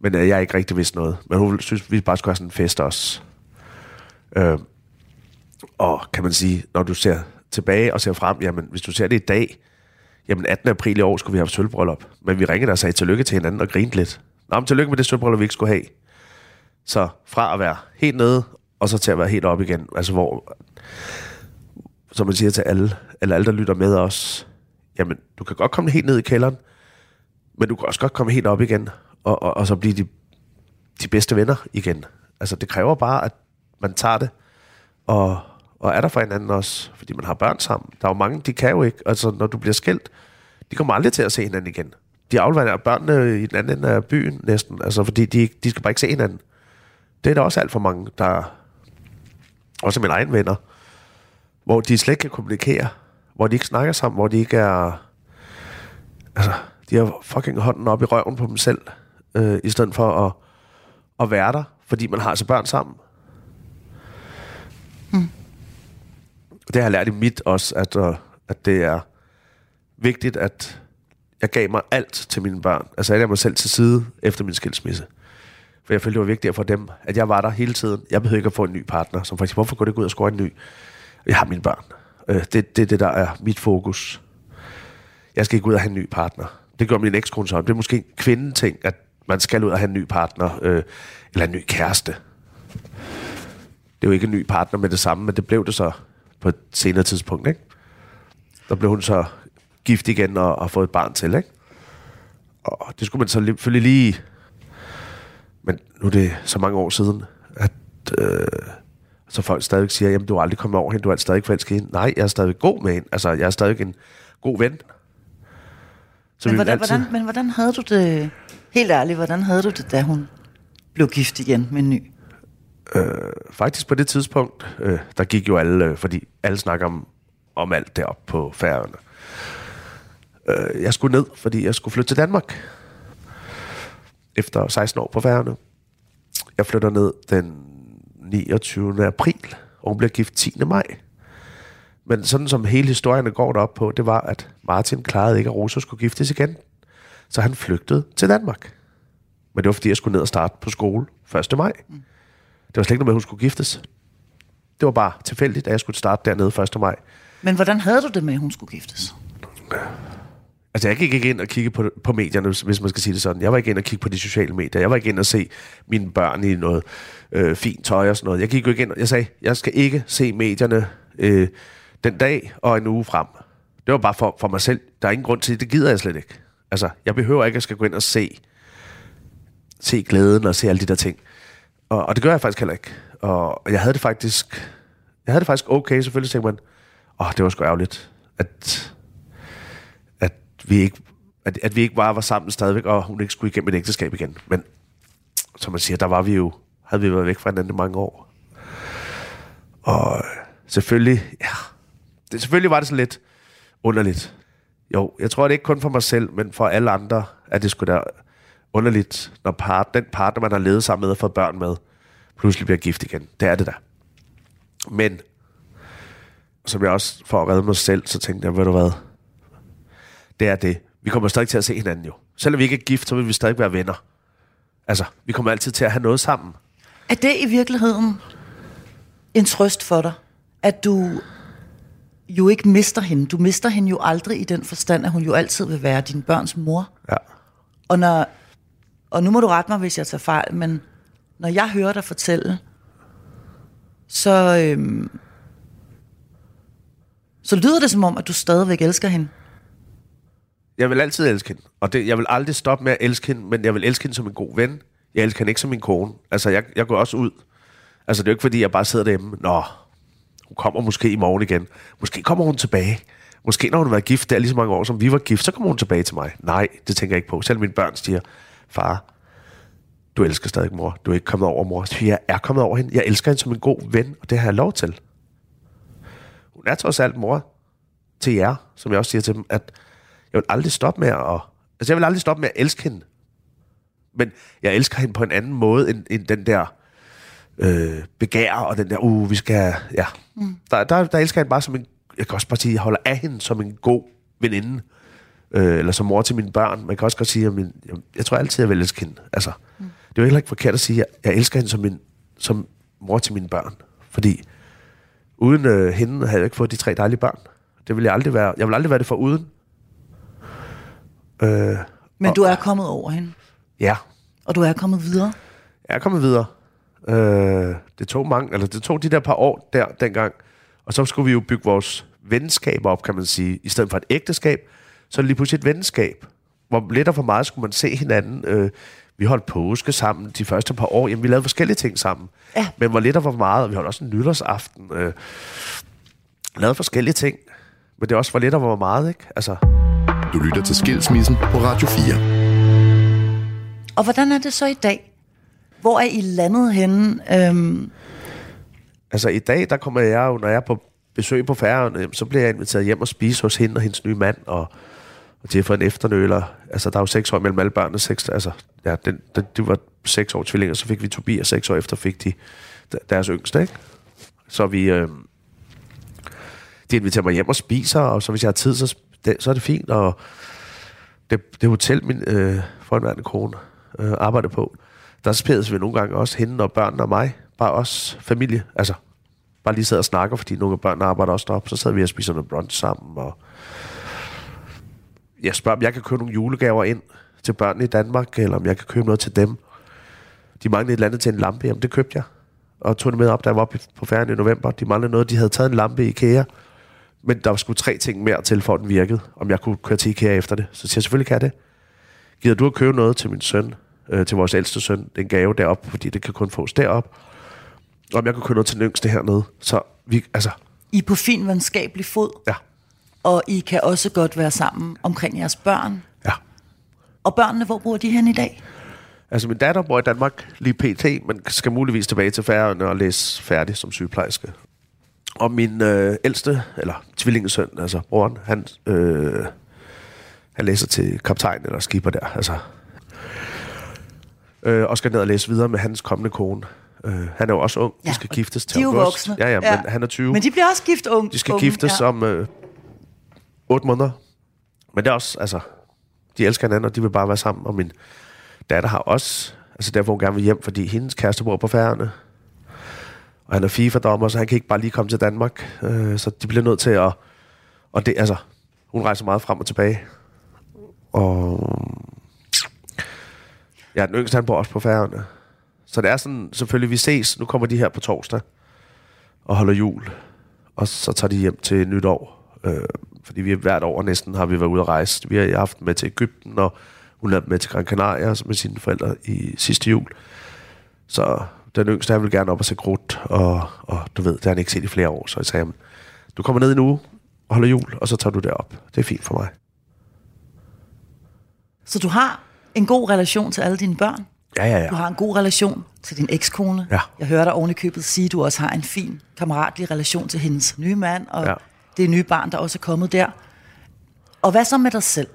S4: Men øh, jeg ikke rigtig vidste noget. Men hun synes, vi bare skulle have sådan en fest også. Øh, og kan man sige, når du ser tilbage og ser frem, jamen hvis du ser det i dag, jamen 18. april i år skulle vi have sølvbryllup. Men vi ringede og sagde tillykke til hinanden og grinte lidt. Nå, men tillykke med det sølvbryllup, vi ikke skulle have. Så fra at være helt nede, og så til at være helt op igen. Altså hvor, som man siger til alle, eller alle, der lytter med os, jamen du kan godt komme helt ned i kælderen, men du kan også godt komme helt op igen, og, og, og så blive de, de bedste venner igen. Altså, det kræver bare, at man tager det, og, og er der for hinanden også, fordi man har børn sammen. Der er jo mange, de kan jo ikke. Altså, når du bliver skilt, de kommer aldrig til at se hinanden igen. De afleverer børnene i den anden ende af byen næsten, altså, fordi de, de skal bare ikke se hinanden. Det er der også alt for mange, der... Også mine egne venner, hvor de slet ikke kan kommunikere, hvor de ikke snakker sammen, hvor de ikke er... Altså, de har fucking hånden op i røven på dem selv, øh, i stedet for at, at være der, fordi man har altså børn sammen. Mm. Det har jeg lært i mit også, at, øh, at det er vigtigt, at jeg gav mig alt til mine børn. Altså jeg gav mig selv til side efter min skilsmisse. For jeg følte, det var vigtigt for dem, at jeg var der hele tiden. Jeg behøver ikke at få en ny partner, som faktisk, hvorfor går det ikke ud og score en ny? Jeg har mine børn. Øh, det er det, det, der er mit fokus. Jeg skal ikke ud og have en ny partner. Det gør min ekskone så. Det er måske en kvindeting, at man skal ud og have en ny partner, øh, eller en ny kæreste. Det er jo ikke en ny partner med det samme, men det blev det så på et senere tidspunkt, ikke? Der blev hun så gift igen og har fået et barn til, ikke? Og det skulle man så selvfølgelig lige... Men nu er det så mange år siden, at øh, så folk stadig siger, jamen du har aldrig kommet over hende, du er stadig forelsket i hende. Nej, jeg er stadig god med hende. Altså, jeg er stadig en god ven.
S3: Så men, hvordan, altid... hvordan, men hvordan havde du det, helt ærligt, hvordan havde du det, da hun blev gift igen med en ny?
S4: Øh, faktisk på det tidspunkt, øh, der gik jo alle, øh, fordi alle snakker om, om alt deroppe på færøerne. Øh, jeg skulle ned, fordi jeg skulle flytte til Danmark. Efter 16 år på færøerne. Jeg flytter ned den 29. april, og hun bliver gift 10. maj. Men sådan som hele historien går derop på, det var, at Martin klarede ikke, at Rosa skulle giftes igen. Så han flygtede til Danmark. Men det var, fordi jeg skulle ned og starte på skole 1. maj. Mm. Det var slet ikke noget med, at hun skulle giftes. Det var bare tilfældigt, at jeg skulle starte dernede 1. maj.
S3: Men hvordan havde du det med, at hun skulle giftes?
S4: Altså, jeg gik ikke ind og kigge på, på medierne, hvis man skal sige det sådan. Jeg var ikke ind og kigge på de sociale medier. Jeg var ikke ind og se mine børn i noget øh, fint tøj og sådan noget. Jeg gik jo ikke ind Jeg sagde, jeg skal ikke se medierne øh, den dag og en uge frem. Det var bare for, for mig selv. Der er ingen grund til det. Det gider jeg slet ikke. Altså, jeg behøver ikke at skal gå ind og se, se glæden og se alle de der ting. Og, og det gør jeg faktisk heller ikke. Og, og jeg havde det faktisk... Jeg havde det faktisk okay. Selvfølgelig tænkte man, åh, oh, det var sgu ærgerligt, at, vi ikke, at, at vi ikke bare var sammen stadigvæk, og hun ikke skulle igennem et ægteskab igen. Men som man siger, der var vi jo, havde vi været væk fra hinanden i mange år. Og øh, selvfølgelig, ja, det, selvfølgelig var det sådan lidt underligt. Jo, jeg tror, det er ikke kun for mig selv, men for alle andre, at det skulle da underligt, når part, den partner, man har levet sammen med og fået børn med, pludselig bliver gift igen. Det er det der. Men, som jeg også for at redde mig selv, så tænkte jeg, ved du hvad, det er det. Vi kommer stadig til at se hinanden jo. Selvom vi ikke er gift, så vil vi stadig være venner. Altså, vi kommer altid til at have noget sammen.
S3: Er det i virkeligheden en trøst for dig, at du jo ikke mister hende. Du mister hende jo aldrig i den forstand, at hun jo altid vil være din børns mor.
S4: Ja.
S3: Og, når, og nu må du rette mig, hvis jeg tager fejl, men når jeg hører dig fortælle, så, øhm, så lyder det som om, at du stadigvæk elsker hende.
S4: Jeg vil altid elske hende. Og det, jeg vil aldrig stoppe med at elske hende, men jeg vil elske hende som en god ven. Jeg elsker hende ikke som min kone. Altså, jeg, jeg går også ud. Altså, det er jo ikke, fordi jeg bare sidder derhjemme. Nå, hun kommer måske i morgen igen. Måske kommer hun tilbage. Måske når hun har været gift der lige så mange år, som vi var gift, så kommer hun tilbage til mig. Nej, det tænker jeg ikke på. Selv mine børn siger, far, du elsker stadig mor. Du er ikke kommet over mor. Så jeg er kommet over hende. Jeg elsker hende som en god ven, og det har jeg lov til. Hun er trods alt mor til jer, som jeg også siger til dem, at jeg vil aldrig stoppe med at... Altså, jeg vil aldrig stoppe med at elske hende. Men jeg elsker hende på en anden måde, end, end den der øh, begær, og den der, uh, vi skal, ja. Mm. Der, der, der elsker jeg hende bare som en, jeg kan også bare sige, jeg holder af hende som en god veninde, øh, eller som mor til mine børn. Man kan også godt sige, at min, jeg, jeg tror altid, jeg vil elske hende. Altså, mm. det er jo heller ikke forkert at sige, at jeg, jeg elsker hende som, min, som mor til mine børn. Fordi uden øh, hende havde jeg ikke fået de tre dejlige børn. Det vil jeg aldrig være. Jeg vil aldrig være det for uden.
S3: Øh, Men og, du er kommet over hende?
S4: Ja.
S3: Og du er kommet videre?
S4: Jeg er kommet videre. Øh, det tog mange, eller det tog de der par år der dengang, og så skulle vi jo bygge vores venskab op, kan man sige. I stedet for et ægteskab, så er det lige pludselig et venskab. Hvor lidt og for meget skulle man se hinanden. Øh, vi holdt påske sammen de første par år. Jamen, vi lavede forskellige ting sammen. Ja. Men hvor lidt og for meget, og vi holdt også en nytårsaften. Øh, lavede forskellige ting. Men det er også for lidt og for meget, ikke? Altså...
S2: Du lytter til Skilsmissen på Radio 4.
S3: Og hvordan er det så i dag? Hvor er I landet henne? Øhm...
S4: Altså i dag, der kommer jeg jo, når jeg er på besøg på færgen, så bliver jeg inviteret hjem og spise hos hende og hendes nye mand, og, og de har fået en efternøler. Altså, der er jo seks år mellem alle børnene. Seks, altså, ja, den, den, det var seks år tvillinger, så fik vi Tobias, seks år efter fik de deres yngste, ikke? Så vi... Øh, de inviterer mig hjem og spiser, og så hvis jeg har tid, så, det, så er det fint, og det, det hotel, min øh, forhåndværende kone øh, arbejder på, der spædes vi nogle gange også hende og børnene og mig. Bare os familie. Altså, bare lige sidder og snakker, fordi nogle af børnene arbejder også deroppe. Så sidder vi og spiser noget brunch sammen. Og jeg spørger, om jeg kan købe nogle julegaver ind til børnene i Danmark, eller om jeg kan købe noget til dem. De manglede et eller andet til en lampe. Jamen, det købte jeg. Og tog det med op, da jeg var oppe på ferien i november. De manglede noget. De havde taget en lampe i IKEA. Men der var sgu tre ting mere til, for at den virkede. Om jeg kunne køre til IKEA efter det. Så siger jeg, selvfølgelig kan jeg det. Gider du at købe noget til min søn, øh, til vores ældste søn, det er en gave derop, fordi det kan kun fås derop. Om jeg kunne købe noget til den yngste hernede. Så vi, altså,
S3: I er på fin venskabelig fod,
S4: ja,
S3: og I kan også godt være sammen omkring jeres børn.
S4: ja.
S3: Og børnene, hvor bor de hen i dag?
S4: Altså, min datter bor i Danmark lige pt., men skal muligvis tilbage til Færøerne og læse færdig som sygeplejerske. Og min øh, ældste, eller tvillingesøn, altså broren, han, øh, han læser til kaptajn eller skipper der, altså. Øh, og skal ned og læse videre med hans kommende kone. Øh, han er jo også ung, de skal giftes til
S3: de
S4: august.
S3: voksne.
S4: Ja, ja, men han er 20.
S3: Men de bliver også gift unge.
S4: De skal
S3: unge,
S4: giftes
S3: ja.
S4: om øh, 8 måneder. Men det er også, altså, de elsker hinanden, og de vil bare være sammen. Og min datter har også, altså derfor hun gerne vil hjem, fordi hendes kæreste bor på færgerne. Og han er FIFA-dommer, så han kan ikke bare lige komme til Danmark. Øh, så de bliver nødt til at... Og det, altså, hun rejser meget frem og tilbage. Og... Ja, den yngste, han bor også på færgerne. Så det er sådan, selvfølgelig, vi ses. Nu kommer de her på torsdag og holder jul. Og så tager de hjem til nytår. Øh, fordi vi hvert år næsten har vi været ude at rejse. Vi har haft med til Ægypten, og hun er med til Gran Canaria med sine forældre i sidste jul. Så den yngste, han vil gerne op og se krudt, og, og du ved, det har han ikke set i flere år. Så jeg sagde, "Jamen, du kommer ned i en uge og holder jul, og så tager du derop. Det er fint for mig.
S3: Så du har en god relation til alle dine børn?
S4: Ja, ja, ja.
S3: Du har en god relation til din ekskone.
S4: Ja.
S3: Jeg hører dig oven i købet sige, at du også har en fin, kammeratlig relation til hendes nye mand, og
S4: ja.
S3: det nye barn, der også er kommet der. Og hvad så med dig selv,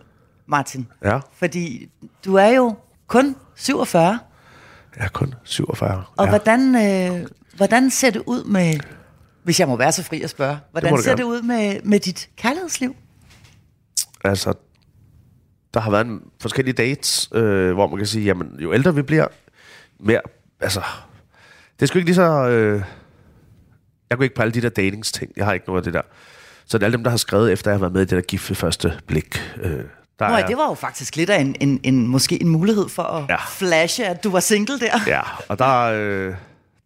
S3: Martin?
S4: Ja,
S3: Fordi du er jo kun 47,
S4: jeg er kun 47.
S3: og
S4: ja.
S3: hvordan, øh, hvordan ser det ud med, hvis jeg må være så fri at spørge, hvordan
S4: du
S3: ser
S4: gerne.
S3: det ud med, med dit kærlighedsliv?
S4: Altså, der har været en forskellige dates, øh, hvor man kan sige, jamen, jo ældre vi bliver, mere, altså, det er sgu ikke lige så, øh, jeg går ikke på alle de der datingsting, jeg har ikke noget af det der. Så det er alle dem, der har skrevet, efter jeg har været med i det der gift ved første blik. Øh, der
S3: Nå, ja, det var jo faktisk lidt af en, en, en måske en mulighed for at
S4: Ja.
S3: flashe, at du var single der.
S4: Ja, og der, øh,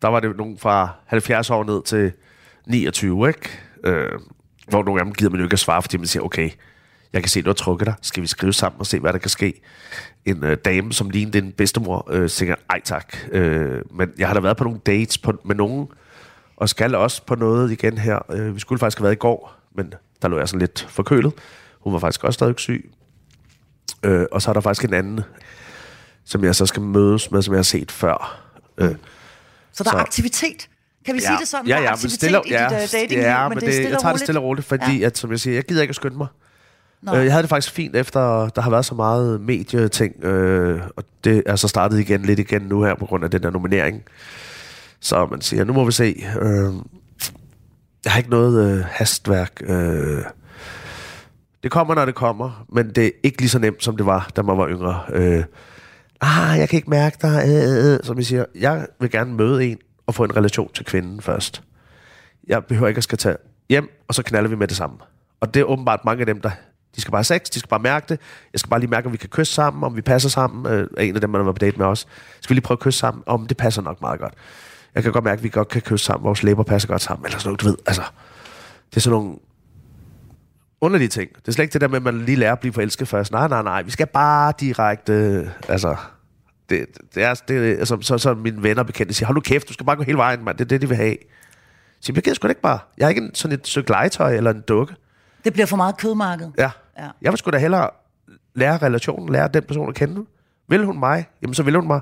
S4: der var det nogen fra 70 år ned til 29, ikke? Øh, hvor nogle af dem gider man jo ikke at svare, fordi man siger, okay, jeg kan se, du har trukket dig. Skal vi skrive sammen og se, hvad der kan ske? En øh, dame, som lignede din bedstemor, øh, siger, ej tak. Øh, men jeg har da været på nogle dates på, med nogen, og skal også på noget igen her. Øh, vi skulle faktisk have været i går, men der lå jeg sådan lidt forkølet. Hun var faktisk også stadig syg. Øh, og så er der faktisk en anden, som jeg så skal mødes med, som jeg har set før. Øh,
S3: Så der er
S4: Så-
S3: aktivitet. Kan vi sige det sådan?
S4: Ja,
S3: er
S4: ja, men
S3: aktivitet
S4: stille,
S3: i
S4: ja,
S3: dit uh, dating
S4: ja,
S3: men,
S4: men
S3: det er stille
S4: jeg tager det stille og roligt, fordi, ja. at, som jeg siger, jeg gider ikke at skynde mig.
S3: Nå.
S4: Øh, jeg havde det faktisk fint efter, der har været så meget medieting, øh, og det er så startet igen lidt igen nu her, på grund af den der nominering. Så man siger, nu må vi se. Øh, jeg har ikke noget øh, hastværk. Øh, det kommer, når det kommer, men det er ikke lige så nemt, som det var, da man var yngre. Øh, ah, jeg kan ikke mærke dig. Øh, øh, som I siger, jeg vil gerne møde en og få en relation til kvinden først. Jeg behøver ikke at skal tage hjem, og så knaller vi med det samme. Og det er åbenbart mange af dem, der de skal bare have sex, de skal bare mærke det. Jeg skal bare lige mærke, om vi kan kysse sammen, om vi passer sammen. Øh, en af dem, man var på date med os. Skal vi lige prøve at kysse sammen? Om det passer nok meget godt. Jeg kan godt mærke, at vi godt kan kysse sammen. Vores læber passer godt sammen. Eller sådan noget, du ved. Altså, det er sådan nogle underlige ting. Det er slet ikke det der med, at man lige lærer at blive forelsket først. Nej, nej, nej. Vi skal bare direkte... Øh, altså, det, det er, det, altså, så, så mine venner og bekendte siger, hold nu kæft, du skal bare gå hele vejen, mand. Det er det, de vil have. Så jeg gider sgu da ikke bare. Jeg er ikke en, sådan et stykke legetøj eller en dukke.
S3: Det bliver for meget kødmarked.
S4: Ja.
S3: Ja.
S4: Jeg vil sgu da hellere lære relationen, lære den person at kende. Vil hun mig? Jamen, så vil hun mig.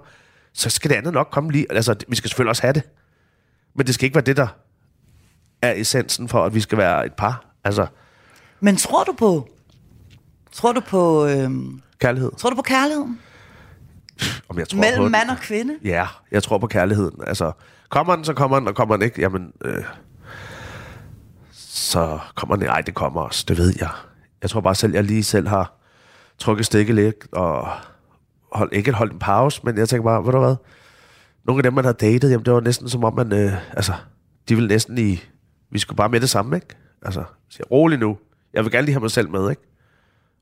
S4: Så skal det andet nok komme lige. Altså, vi skal selvfølgelig også have det. Men det skal ikke være det, der er essensen for, at vi skal være et par. Altså,
S3: Men tror du på... Tror du på... Øhm,
S4: kærlighed.
S3: tror du på kærligheden?
S4: Om jeg tror på
S3: Mellem
S4: den.
S3: mand og kvinde?
S4: Ja, jeg tror på kærligheden. Altså, kommer den, så kommer den, og kommer den ikke, jamen, øh, så kommer den. Nej, det kommer også, det ved jeg. Jeg tror bare selv, jeg lige selv har trukket stikket lidt, og hold, ikke holdt en pause, men jeg tænker bare, ved du hvad, nogle af dem, man havde datet, jamen det var næsten som om, man, øh, altså, de ville næsten i, vi skulle bare med det samme, ikke? Altså, siger, rolig nu. Jeg vil gerne lige have mig selv med, ikke?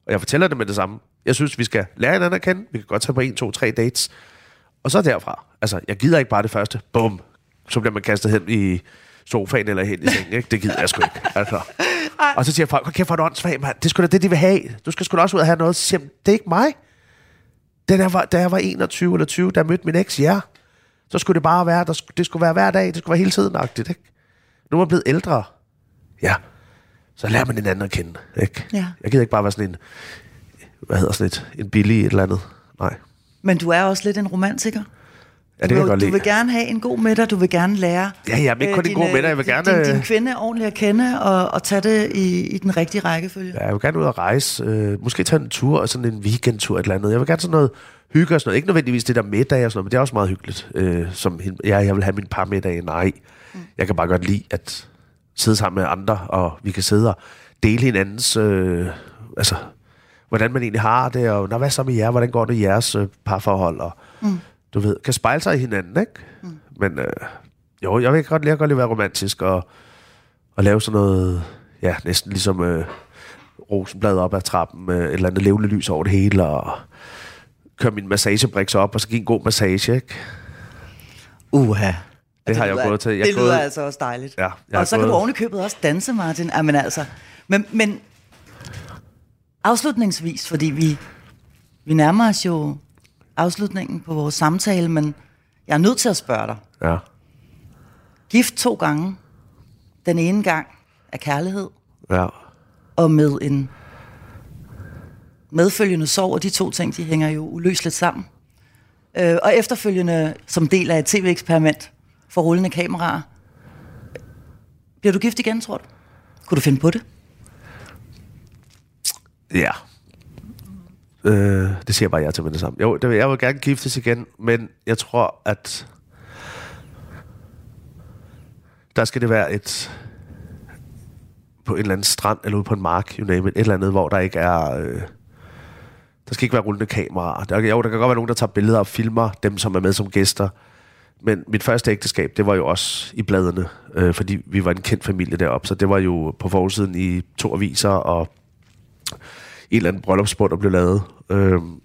S4: Og jeg fortæller det med det samme. Jeg synes, vi skal lære hinanden at kende. Vi kan godt tage på en, to, tre dates. Og så derfra. Altså, jeg gider ikke bare det første. Bum. Så bliver man kastet hen i sofaen eller hen i sengen, ikke? Det gider jeg sgu ikke. Altså. Og så siger folk, okay, for du åndssvag, mand. Det er sgu da det, de vil have. Du skal sgu da også ud og have noget. Så siger jeg, det er ikke mig. Da jeg, var, da jeg var 21 eller 20, der mødte min eks, ja. Så skulle det bare være, der, det skulle være hver dag, det skulle være hele tiden agtigt, ikke? Nu er man blevet ældre. Ja. Så lærer man hinanden at kende, ikke?
S3: Ja.
S4: Jeg gider ikke bare være sådan en, hvad hedder sådan et, en billig et eller andet. Nej.
S3: Men du er også lidt en romantiker.
S4: Ja, det kan jeg
S3: du,
S4: godt
S3: du
S4: lide.
S3: vil gerne have en god middag, du vil gerne lære
S4: Ja, ja, men ikke kun en god middag, jeg vil
S3: din,
S4: gerne-
S3: din, din kvinde ordentligt at kende og, og tage det i, i den rigtige rækkefølge.
S4: Ja, jeg vil gerne ud og rejse. Øh, måske tage en tur, og sådan en weekendtur et eller andet. Jeg vil gerne sådan noget hygge og sådan noget. Ikke nødvendigvis det der middag og sådan noget, men det er også meget hyggeligt. Øh, som, ja, jeg vil have min par middag. Nej, mm. jeg kan bare godt lide at sidde sammen med andre, og vi kan sidde og dele hinandens... Øh, altså, hvordan man egentlig har det, og Nå, hvad så med jer? Hvordan går det i jeres øh, parforhold? Og, mm. Du ved, kan spejle sig i hinanden, ikke? Mm. Men øh, jo, jeg vil godt, jeg godt lide at være romantisk og, og lave sådan noget, ja, næsten ligesom øh, rosenblad op ad trappen, med et eller andet levende lys over det hele, og køre min massagebriks op, og så give en god massage, ikke?
S3: Uha.
S4: Det har jeg jo gået til. Jeg
S3: det lyder
S4: gået-
S3: altså også dejligt.
S4: Ja,
S3: og så kan
S4: gået-
S3: du oven i købet også danse, Martin. Jamen altså. Men, men afslutningsvis, fordi vi, vi nærmer os jo afslutningen på vores samtale, men jeg er nødt til at spørge dig.
S4: Ja.
S3: Gift to gange. Den ene gang af kærlighed,
S4: Ja.
S3: og med en medfølgende sorg, og de to ting, de hænger jo uløseligt sammen. Øh, og efterfølgende, som del af et tv-eksperiment for rullende kameraer, bliver du gift igen, tror du? Kunne du finde på det?
S4: Ja. Øh, det siger jeg bare ja til med det samme. Jo, det vil, jeg vil gerne giftes igen, men jeg tror, at der skal det være et på en eller anden strand, eller ude på en mark, you name it, et eller andet, hvor der ikke er... Øh, der skal ikke være rullende kameraer. Der, jo, der kan godt være nogen, der tager billeder og filmer dem, som er med som gæster. Men mit første ægteskab, det var jo også i bladene, øh, fordi vi var en kendt familie deroppe, så det var jo på forsiden i to aviser, og en eller anden bryllupsbund, der blev lavet. Øhm,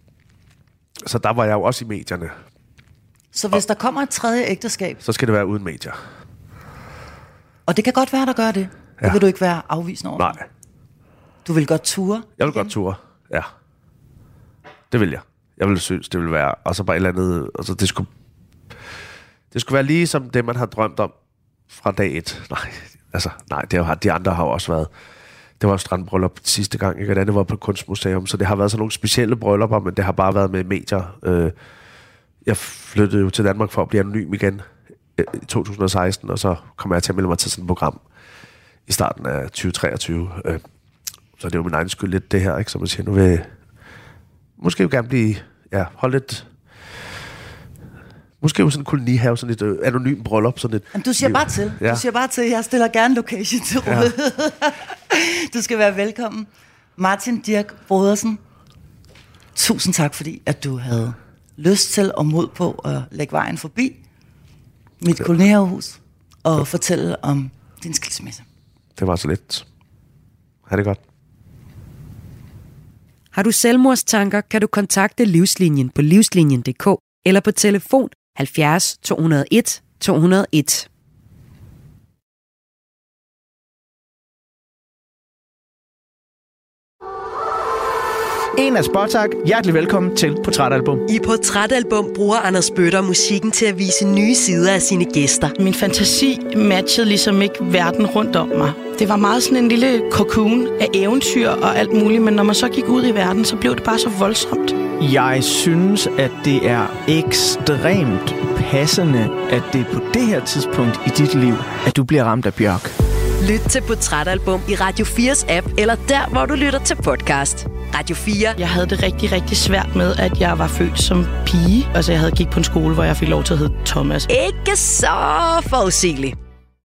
S4: så der var jeg jo også i medierne.
S3: Så hvis der kommer et tredje ægteskab,
S4: Så skal det være uden medier.
S3: og det kan godt være, der gør det, det
S4: Ja.
S3: vil du ikke være afvisende over.
S4: Nej,
S3: Du vil godt ture.
S4: jeg vil godt ture. Ja. Det vil jeg. Jeg ville synes, det ville være... Og så bare et eller andet... Altså, det skulle... Det skulle være lige som det, man har drømt om fra dag et. Nej, altså, nej, det har, de andre har også været... Det var strandbryllup sidste gang, ikke? og det andet var på kunstmuseum, så det har været sådan nogle specielle bryllupper, men det har bare været med medier. Øh, jeg flyttede jo til Danmark for at blive anonym igen øh, i 2016, og så kom jeg til at melde mig til sådan et program i starten af 2023. Øh, så det er jo min egen skyld lidt det her, ikke? Som man siger, nu vil jeg måske jo gerne blive, ja, holde lidt, måske jo sådan en kolonihave, sådan et øh, anonym bryllup, sådan et
S3: Jamen, du siger
S4: liv.
S3: bare til.
S4: Ja.
S3: Du siger bare til. Jeg stiller gerne location til rådighed. du skal være velkommen. Martin Dirk Brodersen, tusind tak, fordi at du havde lyst til og mod på at lægge vejen forbi mit kolonihavehus og fortælle om din skilsmisse.
S4: Det var så lidt. Ha' det godt.
S1: Har du selvmordstanker, kan du kontakte Livslinjen på livslinjen.dk eller på telefon 70 201 201.
S5: En af Spotak. Hjertelig velkommen til Portrætalbum.
S6: I Portrætalbum bruger Anders Bøtter musikken til at vise nye sider af sine gæster.
S7: Min fantasi matchede ligesom ikke verden rundt om mig. Det var meget sådan en lille cocoon af eventyr og alt muligt, men når man så gik ud i verden, så blev det bare så voldsomt.
S5: Jeg synes, at det er ekstremt passende, at det er på det her tidspunkt i dit liv, at du bliver ramt af bjørk.
S6: Lyt til Portrætalbum i Radio 4's app, eller der, hvor du lytter til podcast. Radio 4.
S7: Jeg havde det rigtig, rigtig svært med, at jeg var født som pige. Altså, jeg havde gik på en skole, hvor jeg fik lov til at hedde Thomas.
S6: Ikke så forudsigeligt.